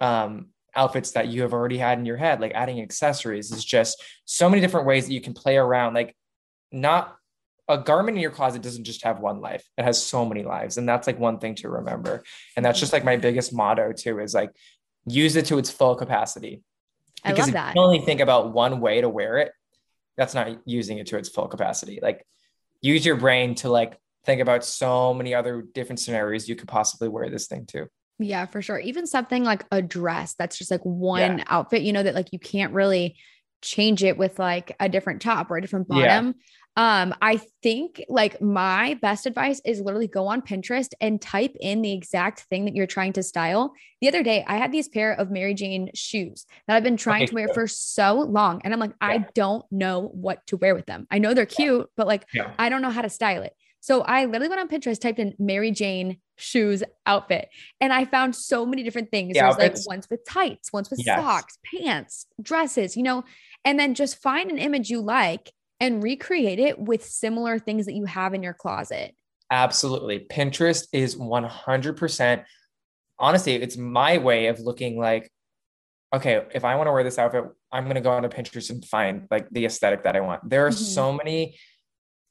um outfits that you have already had in your head, like adding accessories is just so many different ways that you can play around. Like not a garment in your closet doesn't just have one life. It has so many lives. And that's like one thing to remember. And that's just like my biggest motto too is like use it to its full capacity. Because I love that. if you only think about one way to wear it that's not using it to its full capacity. Like use your brain to like think about so many other different scenarios you could possibly wear this thing to. Yeah for sure. Even something like a dress that's just like one yeah. outfit you know that like you can't really change it with like a different top or a different bottom. Um, I think like my best advice is literally go on Pinterest and type in the exact thing that you're trying to style. The other day, I had these pair of Mary Jane shoes that I've been trying okay, to wear for so long. And I'm like, yeah. I don't know what to wear with them. I know they're cute, but like, yeah. I don't know how to style it. So I literally went on Pinterest, typed in Mary Jane shoes outfit, and I found so many different things. There's like ones with tights, ones with yes. socks, pants, dresses, you know, and then just find an image you like and recreate it with similar things that you have in your closet. Absolutely. Pinterest is 100%. Honestly, it's my way of looking like, okay, if I want to wear this outfit, I'm going to go onto Pinterest and find like the aesthetic that I want. There are mm-hmm. so many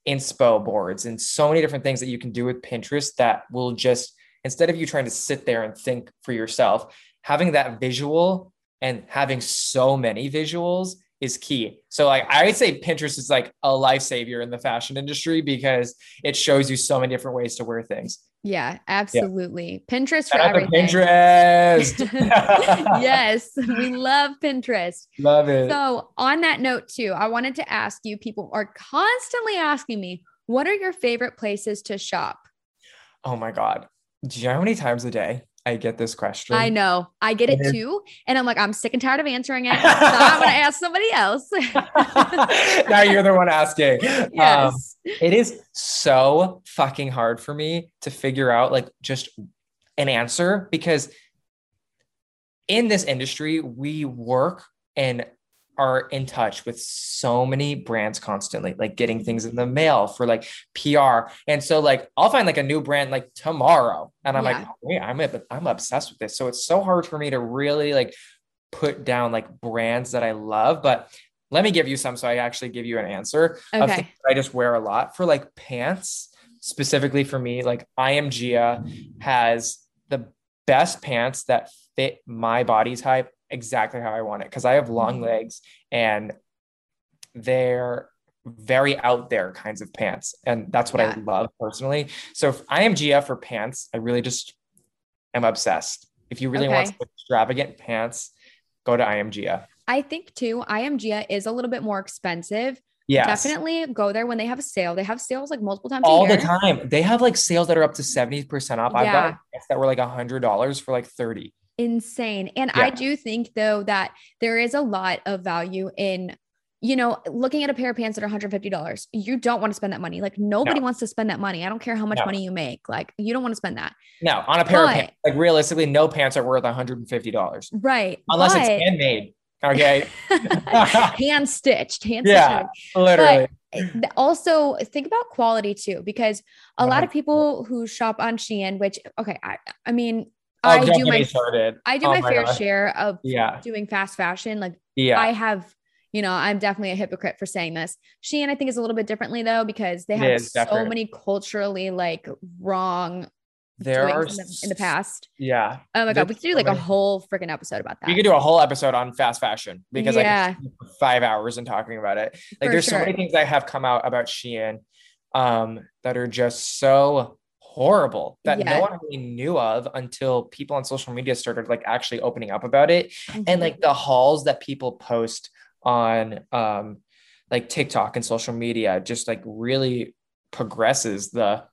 inspo boards and so many different things that you can do with Pinterest that will just, instead of you trying to sit there and think for yourself, having that visual and having so many visuals is key. So like I would say Pinterest is like a life savior in the fashion industry because it shows you so many different ways to wear things. Yeah, absolutely. Yeah. Pinterest for everything. Pinterest. yes, we love Pinterest. Love it. So, on that note, too, I wanted to ask you people are constantly asking me, what are your favorite places to shop? Oh my God. Do you know how many times a day I get this question. I know. I get it too. And I'm like, I'm sick and tired of answering it. So I'm going to ask somebody else. now you're the one asking. Yes. Um, it is so fucking hard for me to figure out like just an answer because in this industry, we work and are in touch with so many brands constantly, like getting things in the mail for like PR. And so like I'll find like a new brand like tomorrow. And I'm yeah. like, wait, I'm I'm obsessed with this. So it's so hard for me to really like put down like brands that I love. But let me give you some so I actually give you an answer. Okay. I just wear a lot for like pants, specifically for me, like I am Gia has the best pants that fit my body type exactly how I want it because I have long mm-hmm. legs and they're very out there kinds of pants. And that's what yeah. I love personally. So if I am Gia for pants, I really just am obsessed. If you really okay. want extravagant pants, go to I am Gia. I think too, I am Gia is a little bit more expensive. Yeah, definitely go there when they have a sale. They have sales like multiple times all the time. They have like sales that are up to seventy percent off. Yeah. I've got that were like a hundred dollars for like thirty insane. And yeah. I do think though that there is a lot of value in you know, looking at a pair of pants that are $150, you don't want to spend that money. Like nobody no. wants to spend that money. I don't care how much no. money you make. Like you don't want to spend that. No, on a pair but, of pants. Like realistically, no pants are worth $150. Right. Unless but, it's handmade. Okay. hand stitched. Hand yeah, stitched. Literally. But eh, also think about quality too, because a lot uh-huh. of people who shop on Shein, which okay, I, I mean, Oh, I do my started. I do oh my, my, fair God. share of yeah. doing fast fashion. Like yeah. I have, you know, I'm definitely a hypocrite for saying this. Shein, I think, is a little bit differently though, because they have so different. many culturally like wrong there are in the, in the, past. Yeah. Oh my god, we could do like a whole freaking episode about that. We could do a whole episode on fast fashion because yeah. like five hours and talking about it. Like For there's sure. so many things that have come out about Shein um that are just so horrible that yeah. no one really knew of until people on social media started like actually opening up about it mm-hmm. and like the hauls that people post on um like TikTok and social media just like really progresses the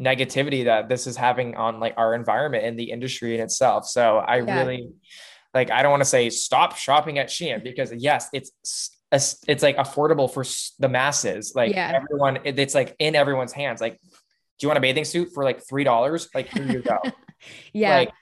negativity that this is having on like our environment and the industry in itself. So I yeah. really like I don't want to say stop shopping at Shein because yes, it's it's like affordable for the masses. Like yeah. everyone, it's like in everyone's hands. Like do you want a bathing suit for like three dollars? Like here you go. yeah. Like,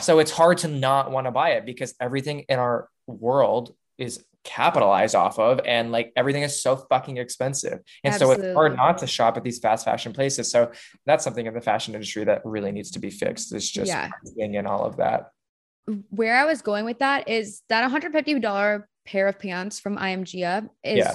so it's hard to not want to buy it because everything in our world is capitalized off of and like everything is so fucking expensive and Absolutely. so it's hard not to shop at these fast fashion places so that's something in the fashion industry that really needs to be fixed it's just yeah. and all of that where i was going with that is that $150 pair of pants from I am Gia is yeah.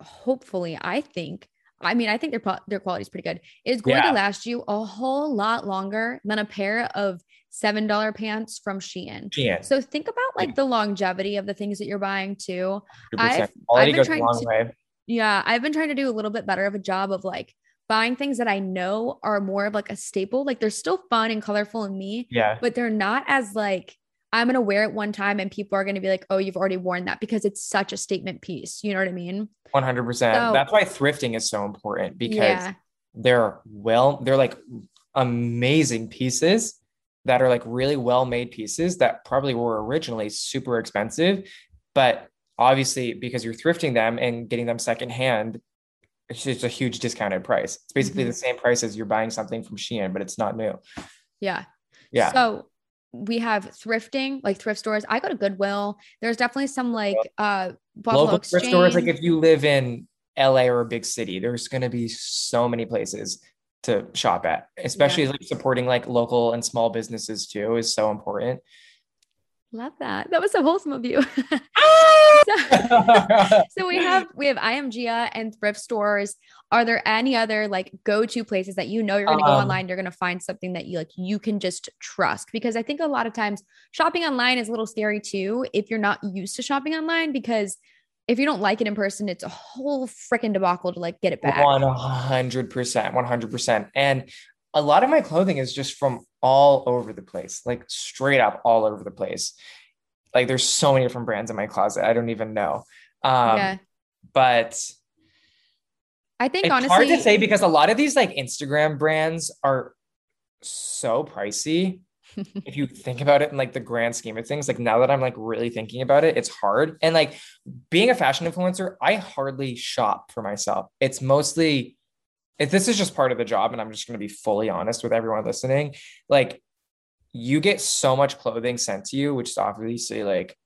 hopefully i think I mean, I think their their quality is pretty good. Is going yeah. to last you a whole lot longer than a pair of seven dollar pants from Shein. Shein. So think about like the longevity of the things that you're buying too. I've, I've been trying to, way. yeah, I've been trying to do a little bit better of a job of like buying things that I know are more of like a staple. Like they're still fun and colorful in me, yeah, but they're not as like I'm going to wear it one time and people are going to be like, oh, you've already worn that because it's such a statement piece. You know what I mean? 100%. So, That's why thrifting is so important because yeah. they're well, they're like amazing pieces that are like really well made pieces that probably were originally super expensive. But obviously, because you're thrifting them and getting them secondhand, it's just a huge discounted price. It's basically mm-hmm. the same price as you're buying something from Shein, but it's not new. Yeah. Yeah. So we have thrifting, like thrift stores. I go to Goodwill. There's definitely some like uh Buffalo local Exchange. thrift stores. Like if you live in LA or a big city, there's going to be so many places to shop at, especially yeah. like supporting like local and small businesses too is so important. Love that. That was so wholesome of you. So, so, we have we have I am Gia and thrift stores. Are there any other like go-to places that you know you're going to um, go online, you're going to find something that you like you can just trust? Because I think a lot of times shopping online is a little scary too if you're not used to shopping online because if you don't like it in person, it's a whole freaking debacle to like get it back. 100%, 100%. And a lot of my clothing is just from all over the place, like straight up all over the place. Like there's so many different brands in my closet. I don't even know. Um, yeah. But I think it's honestly, hard to say because a lot of these like Instagram brands are so pricey if you think about it in like the grand scheme of things, like now that I'm like really thinking about it, it's hard. And like being a fashion influencer, I hardly shop for myself. It's mostly if this is just part of the job, and I'm just going to be fully honest with everyone listening, like you get so much clothing sent to you, which is obviously like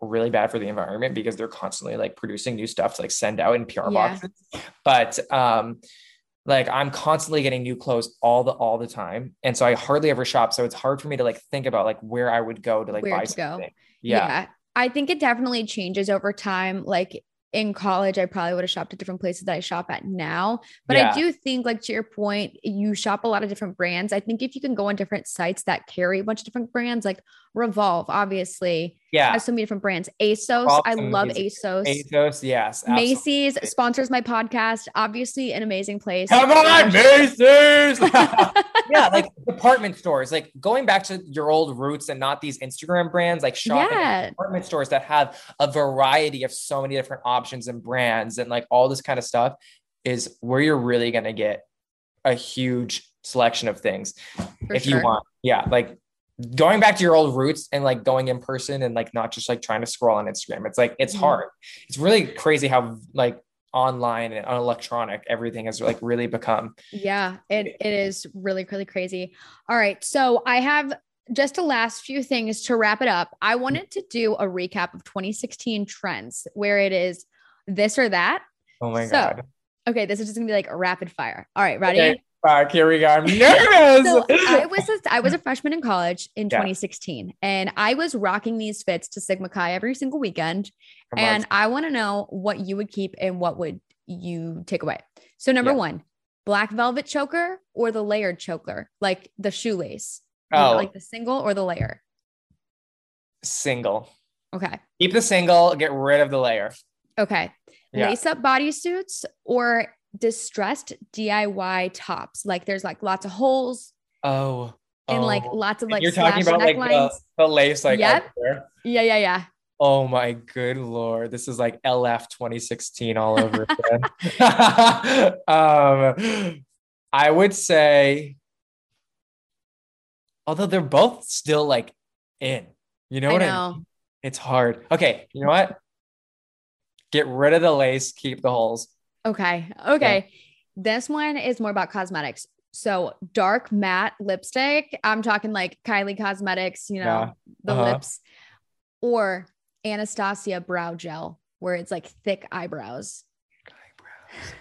really bad for the environment because they're constantly like producing new stuff to like send out in PR yeah. boxes. But um like I'm constantly getting new clothes all the all the time. And so I hardly ever shop. So it's hard for me to like think about like where I would go to like where buy to something. Go. Yeah. yeah. I think it definitely changes over time. Like in college, I probably would have shopped at different places that I shop at now. But yeah. I do think, like to your point, you shop a lot of different brands. I think if you can go on different sites that carry a bunch of different brands, like Revolve, obviously, yeah, has so many different brands. ASOS, I love ASOS. ASOS, yes. Absolutely. Macy's sponsors my podcast. Obviously, an amazing place. Come on, Macy's. yeah, like department stores, like going back to your old roots and not these Instagram brands, like shopping yeah. department stores that have a variety of so many different options and brands and like all this kind of stuff is where you're really going to get a huge selection of things For if sure. you want. Yeah, like going back to your old roots and like going in person and like not just like trying to scroll on Instagram. It's like it's mm-hmm. hard. It's really crazy how like online and electronic everything has like really become. Yeah, it it is really really crazy. All right, so I have just the last few things to wrap it up. I wanted to do a recap of 2016 trends where it is this or that. Oh my so, god. Okay, this is just gonna be like a rapid fire. All right, ready? Okay. Fuck, here we go. I'm nervous. so I was a, I was a freshman in college in yeah. 2016, and I was rocking these fits to Sigma Chi every single weekend. Come and on. I want to know what you would keep and what would you take away. So number yeah. one, black velvet choker or the layered choker, like the shoelace. Oh, like the single or the layer. Single. Okay. Keep the single. Get rid of the layer. Okay. Yeah. Lace up bodysuits or distressed DIY tops. Like there's like lots of holes. Oh. And oh. like lots of like you're talking about like the, the, lace like yep. Yeah, yeah, yeah. Oh my good lord. This is like LF 2016 all over again. um I would say although they're both still like in. You know I what know. I mean? It's hard. Okay, you know what? Get rid of the lace, keep the holes. Okay. Okay. Yeah. This one is more about cosmetics. So dark matte lipstick. I'm talking like Kylie Cosmetics, you know, yeah. the uh-huh. lips, or Anastasia brow gel, where it's like thick eyebrows. Eyebrows.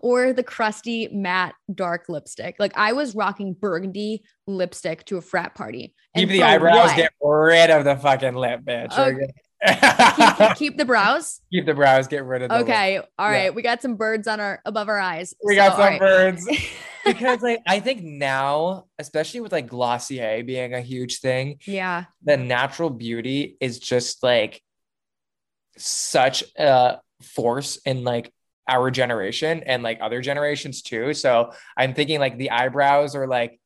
or the crusty matte dark lipstick. Like I was rocking burgundy lipstick to a frat party. Keep the eyebrows, what? get rid of the fucking lip, bitch. Okay keep, keep, the brows. Keep the brows. Get rid of. Okay. Lip. All right. Yeah. We got some birds on our above our eyes. We so, got some right. birds. because like I think now, especially with like Glossier being a huge thing, yeah, the natural beauty is just like such a force in like our generation and like other generations too. So I'm thinking like the eyebrows are like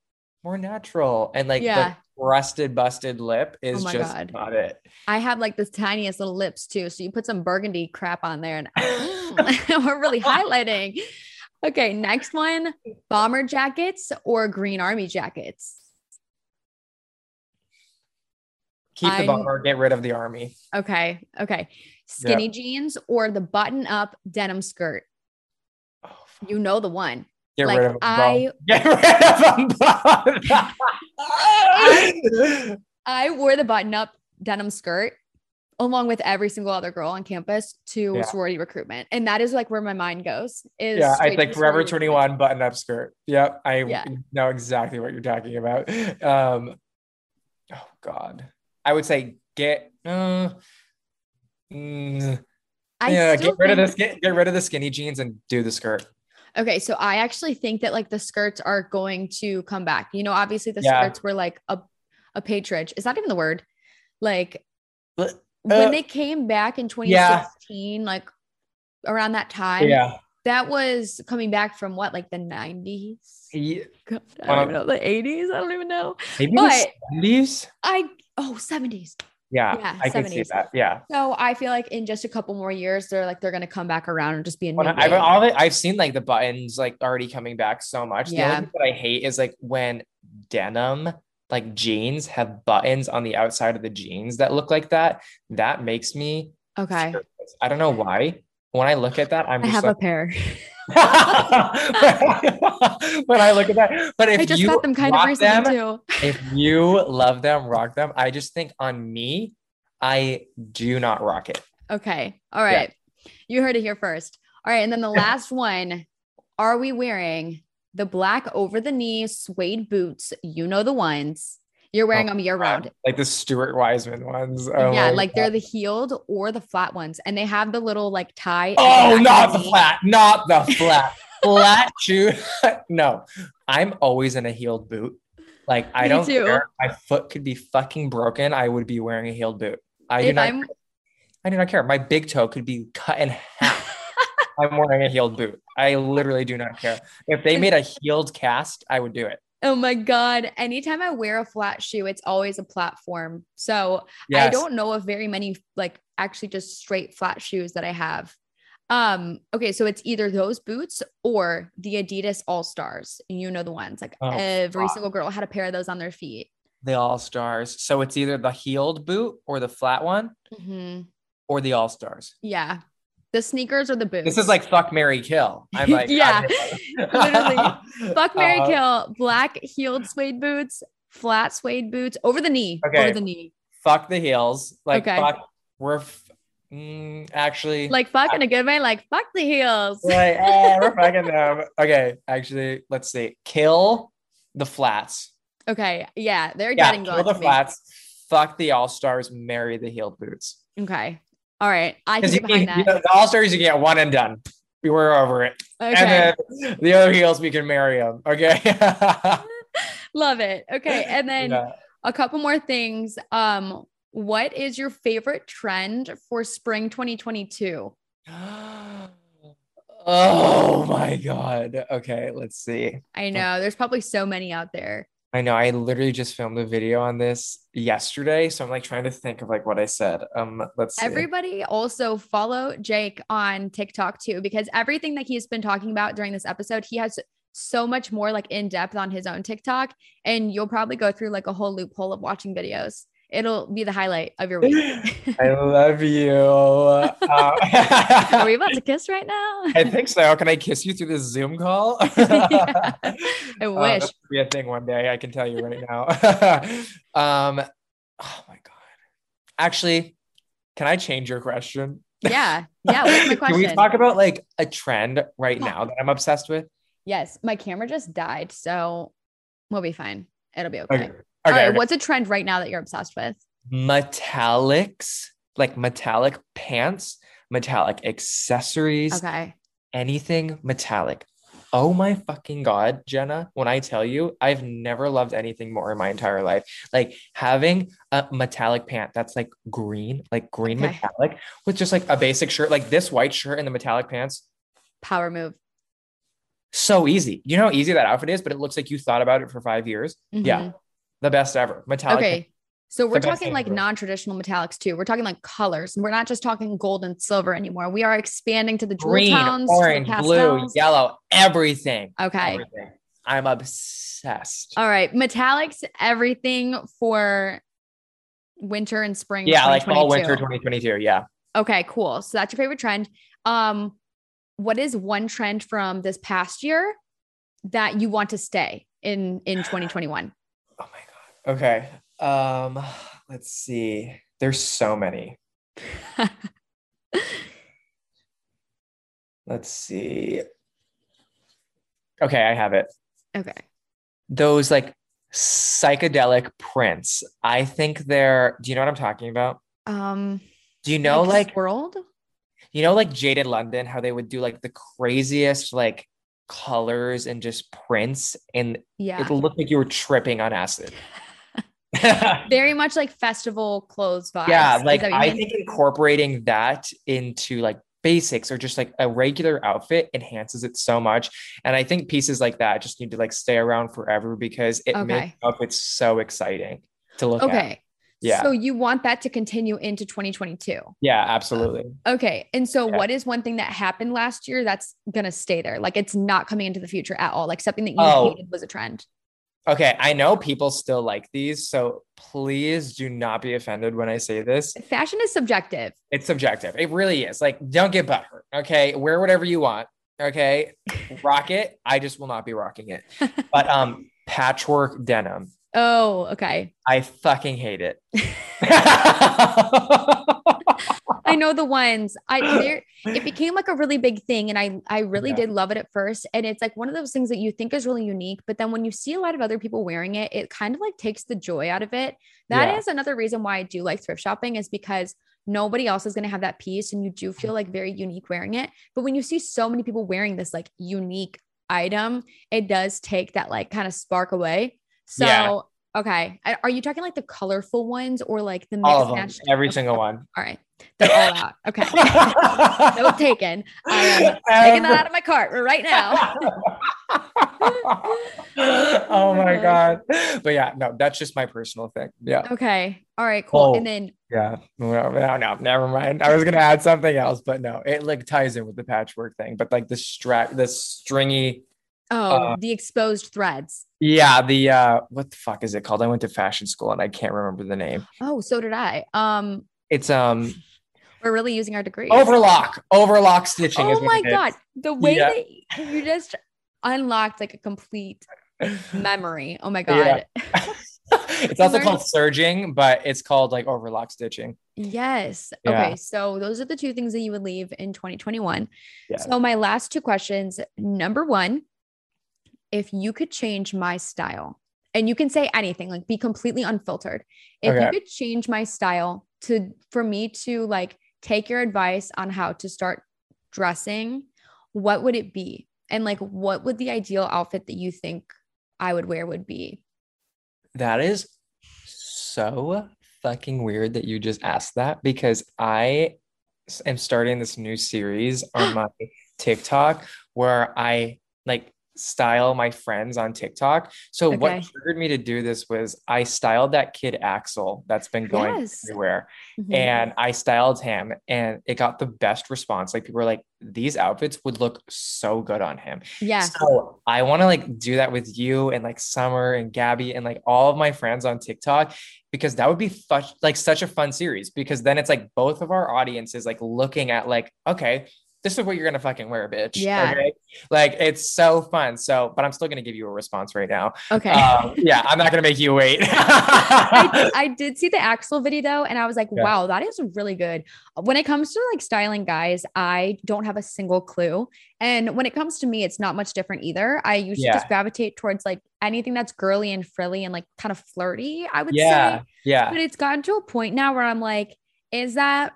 more natural. And like Yeah. the rusted, busted lip is Oh just God. not it. I have like the tiniest little lips too. So you put some burgundy crap on there and we're really highlighting. Okay, next one bomber jackets or green army jackets. Keep the I'm- bomber, get rid of the army. Okay, okay. Skinny jeans or the button up denim skirt. Oh. You know the one. Get Like, rid of them. I- Get rid of them. I wore the button up denim skirt along with every single other girl on campus to Yeah. sorority recruitment. And that is like where my mind goes. Is yeah, I think Forever 21 button up skirt. Yep, I Yeah. know exactly what you're talking about. Um, oh God, I would say get. Uh, mm, I yeah, get rid of the think- skin, get rid of the skinny jeans and do the skirt. Okay, so I actually think that like the skirts are going to come back. You know, obviously the Yeah. skirts were like a a patronage. Is that even the word? Like But, when uh, they came back in yeah. 2016, like around that time, Yeah, that was coming back from what, like the 90s? Ye- God, I don't Um, know the 80s. I don't even know. maybe But- the seventies. I oh 70s. Yeah, Yeah, I can see that. Yeah, So I feel like in just a couple more years, they're like they're gonna come back around and just be a new I, I've all the, I've seen like the buttons like already coming back so much. The Yeah. only thing that I hate is like when denim like jeans have buttons on the outside of the jeans that look like that. That makes me okay. nervous. I don't know why. When I look at that, I'm I just have like, a pair. when I look at that. But if I just you got them kind of recently them, too. if you love them, rock them. I just think on me, I do not rock it. Okay. All right. You heard it here first. All right. And then the last one Are we wearing the black over the knee suede boots? You know the ones. You're wearing Oh, them year round. Like the Stuart Weitzman ones. Oh yeah. Like God. they're the heeled or the flat ones. And they have the little like tie. Oh, not the knee. flat, not the flat, flat shoe. no, I'm always in a heeled boot. Like I Me don't too. care. My foot could be fucking broken. I would be wearing a heeled boot. I do not. I'm I do not care. My big toe could be cut in half. I'm wearing a heeled boot. I literally do not care. If they made a heeled cast, I would do it. Oh my God. Anytime I wear a flat shoe, it's always a platform. So Yes. I don't know of very many like actually just straight flat shoes that I have. Um, okay, so it's either those boots or the Adidas All Stars. You know the ones like Oh, every fuck. single girl had a pair of those on their feet. the all stars. So it's either the heeled boot or the flat one Mhm. or the all stars. Yeah. The sneakers or the boots. This is like fuck Marry Kill. I'm like, Yeah, literally. fuck Marry Uh, Kill, black heeled suede boots, flat suede boots over the knee. Okay. Over the knee. Fuck the heels. Like Okay. fuck. We're f- mm, actually Like fuck in a good way, like fuck the heels. like eh, we're fucking them. Okay, actually, let's see. Kill the flats. Okay. Yeah, they're Yeah, getting kill the flats. Fuck the all stars. Marry the heeled boots. Okay. All right. I can get behind can, you that. know, the all stars, you get one and done. We were over it. Okay. And then the other heels, we can marry them. Okay. Love it. Okay. And then Yeah. a couple more things. Um, what is your favorite trend for spring 2022? Oh my god. Okay, let's see. I know there's probably so many out there. I know I literally just filmed a video on this yesterday, so I'm like trying to think of like what I said. Um, let's see. Everybody also follow Jake on TikTok too, because everything that he's been talking about during this episode, he has so much more like in depth on his own TikTok. And you'll probably go through like a whole loophole of watching videos. It'll be the highlight of your week. I love you. Uh, Are we about to kiss right now? I think so. Can I kiss you through this Zoom call? Yeah, I Uh, wish. that'll be a thing one day. I can tell you right now. um, oh my god. Actually, can I change your question? yeah. Yeah. What's my Can we talk about like a trend right now that I'm obsessed with? yes. My camera just died. So we'll be fine. It'll be okay. Okay. All Okay. right. okay. What's a trend right now that you're obsessed with? Metallics, like metallic pants, metallic accessories, Okay. anything metallic. Oh my fucking god, Jenna, when I tell you, I've never loved anything more in my entire life. Like having a metallic pant that's like green, like green Okay. metallic with just like a basic shirt, like this white shirt and the metallic pants. Power move. So easy. You know how easy that outfit is, but it looks like you thought about it for five years. Mhm. Yeah. The best ever. Metallic. Okay. So we're talking like non-traditional metallics too. We're talking like colors. And we're not just talking gold and silver anymore. We are expanding to the jewel Green, tones, to the orange, blue, yellow, everything. Okay. Everything. I'm obsessed. All right. Metallics, everything for winter and spring. yeah, like fall, winter 2022. Yeah. Okay, cool. So that's your favorite trend. Um, what is one trend from this past year that you want to stay in in 2021? Oh my god. Okay. Um, let's see. There's so many. Let's see. Okay, I have it. Okay. Those like psychedelic prints. I think they're do you know what I'm talking about? Um, Do you know like world? you know like Jaded London, how they would do like the craziest like colors and just prints and Yeah. it looked like you were tripping on acid. Very much like festival clothes vibes. yeah like that what you i mean? think incorporating that into like basics or just like a regular outfit enhances it so much and i think pieces like that just need to like stay around forever because it Okay. makes outfits so exciting to look at Okay. Yeah. So you want that to continue into 2022. yeah absolutely Okay. And so Yeah. what is one thing that happened last year that's going to stay there? Like it's not coming into the future at all. Like something that you Oh. hated was a trend. Okay i know people still like these so please do not be offended when i say this. Fashion is subjective. it's subjective. It really is. Like don't get butthurt okay? Wear whatever you want okay? Rock it. I just will not be rocking it. But um patchwork denim. Oh, okay. I fucking hate it. I know the ones. I there it became like a really big thing and I I really Yeah. did love it at first and it's like one of those things that you think is really unique but then when you see a lot of other people wearing it it kind of like takes the joy out of it. That is Yeah. another reason why I do like thrift shopping is because nobody else is going to have that piece and you do feel like very unique wearing it. But when you see so many people wearing this like unique item, it does take that like kind of spark away. So Yeah. Okay. Are you talking like the colorful ones or like the all of them, every Okay. single one. All right. They're all out. Okay. Note taken. Um, I am taking that out of my cart right now. Oh, oh my god! But yeah, no, that's just my personal thing. Yeah, Okay. All right. Cool. Oh. And then, yeah. No, no, no, never mind. I was gonna add something else, but no, it like ties in with the patchwork thing. But like the strap, the stringy, oh, Uh, the exposed threads. yeah, the uh, what the fuck is it called? I went to fashion school and I can't remember the name. Oh, so did I. Um, It's um we're really using our degrees. overlock, overlock stitching. is Oh my it is. god, the way Yeah. that you just unlocked like a complete memory. Oh my Yeah. god. it's also called serging, but it's called like overlock stitching. Yes. Yeah. Okay. So those are the two things that you would leave in 2021. Yeah. So my last two questions. Number one, if you could change my style, and you can say anything, like be completely unfiltered. If you could change my style to for me to like take your advice on how to start dressing, what would it be? And like what would the ideal outfit that you think I would wear would be? That is so fucking weird that you just asked that because I am starting this new series on my TikTok where I like style my friends on TikTok. So what triggered me to do this was I styled that kid Axel that's been going Yes. everywhere. Mhm. and I styled him and it got the best response. Like people were like, these outfits would look so good on him. yeah. So I want to like do that with you and like Summer and Gabby and like all of my friends on TikTok because that would be fu- like such a fun series because then it's like both of our audiences like looking at like, okay, this is what you're gonna fucking wear, bitch. Yeah. Okay. Like it's so fun. So, but I'm still gonna give you a response right now. Okay. Um, yeah, I'm not gonna make you wait. I, I did see the Axel video though, and I was like, Yeah. wow, that is really good. When it comes to like styling guys, I don't have a single clue. And when it comes to me, it's not much different either. I usually Yeah. just gravitate towards like anything that's girly and frilly and like kind of flirty, I would yeah, say. yeah. But it's gotten to a point now where I'm like, is that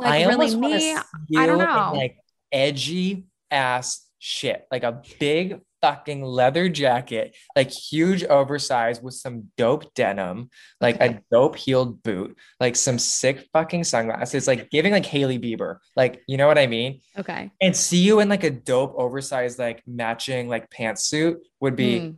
like I really me? I don't know. like edgy ass shit, like a big fucking leather jacket, like huge oversized with some dope denim, like okay. a dope heeled boot, like some sick fucking sunglasses, like giving like Hailey Bieber, like you know what I mean? Okay. And see you in like a dope oversized like matching like pantsuit would be, mm.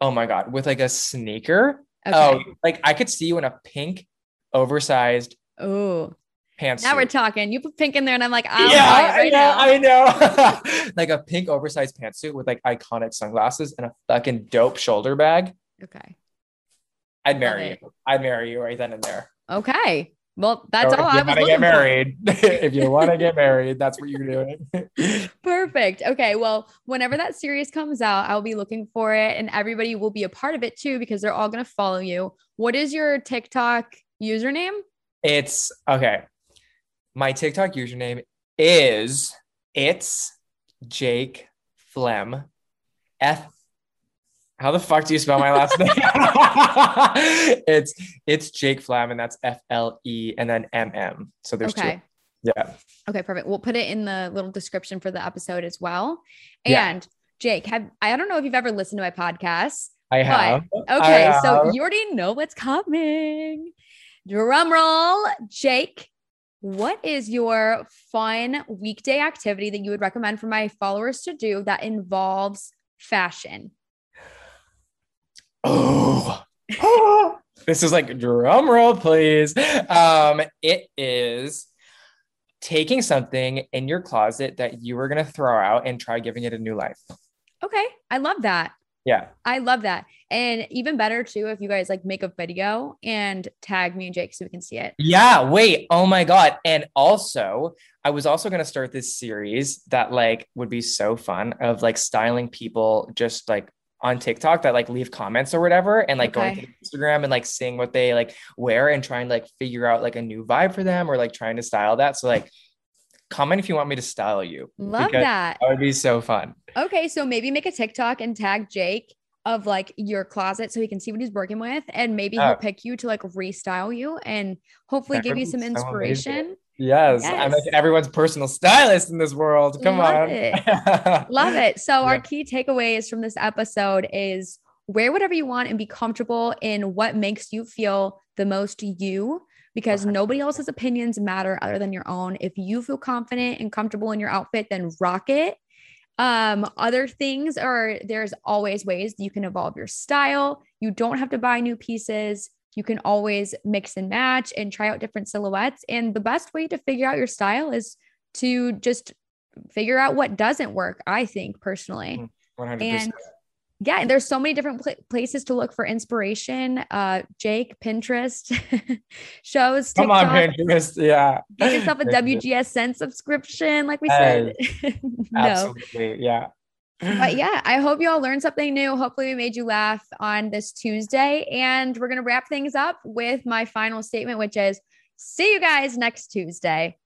oh my god, with like a sneaker. Okay. Oh, like I could see you in a pink oversized. Oh pants. Now we're talking. You put pink in there, and I'm like, oh, i yeah, right I know, I know. like a pink oversized pantsuit with like iconic sunglasses and a fucking dope shoulder bag. Okay. I'd marry you. I'd marry you right then and there. Okay. Well, that's all I was. Get married. if you want to get married, that's what you're doing. Perfect. Okay. Well, whenever that series comes out, I'll be looking for it, and everybody will be a part of it too because they're all going to follow you. What is your TikTok username? It's okay my TikTok username is it's Jake Flemm. F. How the fuck do you spell my last name? it's it's Jake Flemm, and that's F L E and then M M. So there's okay. two. Yeah. Okay, perfect. We'll put it in the little description for the episode as well. And yeah. Jake, have I don't know if you've ever listened to my podcast. I have. okay, I have. so you already know what's coming. Drum roll, Jake what is your fun weekday activity that you would recommend for my followers to do that involves fashion? Oh, this is like drum roll, please. Um, it is taking something in your closet that you were gonna throw out and try giving it a new life. Okay, I love that. Yeah. I love that. And even better too, if you guys like make a video and tag me and Jake so we can see it. Yeah. Wait. Oh my God. And also, I was also going to start this series that like would be so fun of like styling people just like on TikTok that like leave comments or whatever and like okay. going to Instagram and like seeing what they like wear and trying to like figure out like a new vibe for them or like trying to style that. So like comment if you want me to style you. Love that. That would be so fun. Okay, so maybe make a TikTok and tag Jake of like your closet so he can see what he's working with and maybe he'll oh. pick you to like restyle you and hopefully that give you some inspiration. Yes, yes, I'm like everyone's personal stylist in this world. Come Love on. It. Love it. So yeah. our key takeaways from this episode is wear whatever you want and be comfortable in what makes you feel the most you because nobody else's opinions matter other than your own. If you feel confident and comfortable in your outfit, then rock it. Um, other things are there's always ways you can evolve your style. You don't have to buy new pieces. You can always mix and match and try out different silhouettes. And the best way to figure out your style is to just figure out what doesn't work, I think personally. 100%. And yeah, and there's so many different pl- places to look for inspiration. Uh, Jake, Pinterest shows. TikTok. Come on, Pinterest. Yeah. Get yourself a WGSN subscription, like we said. no. Absolutely. Yeah. but yeah, I hope you all learned something new. Hopefully, we made you laugh on this Tuesday. And we're going to wrap things up with my final statement, which is see you guys next Tuesday.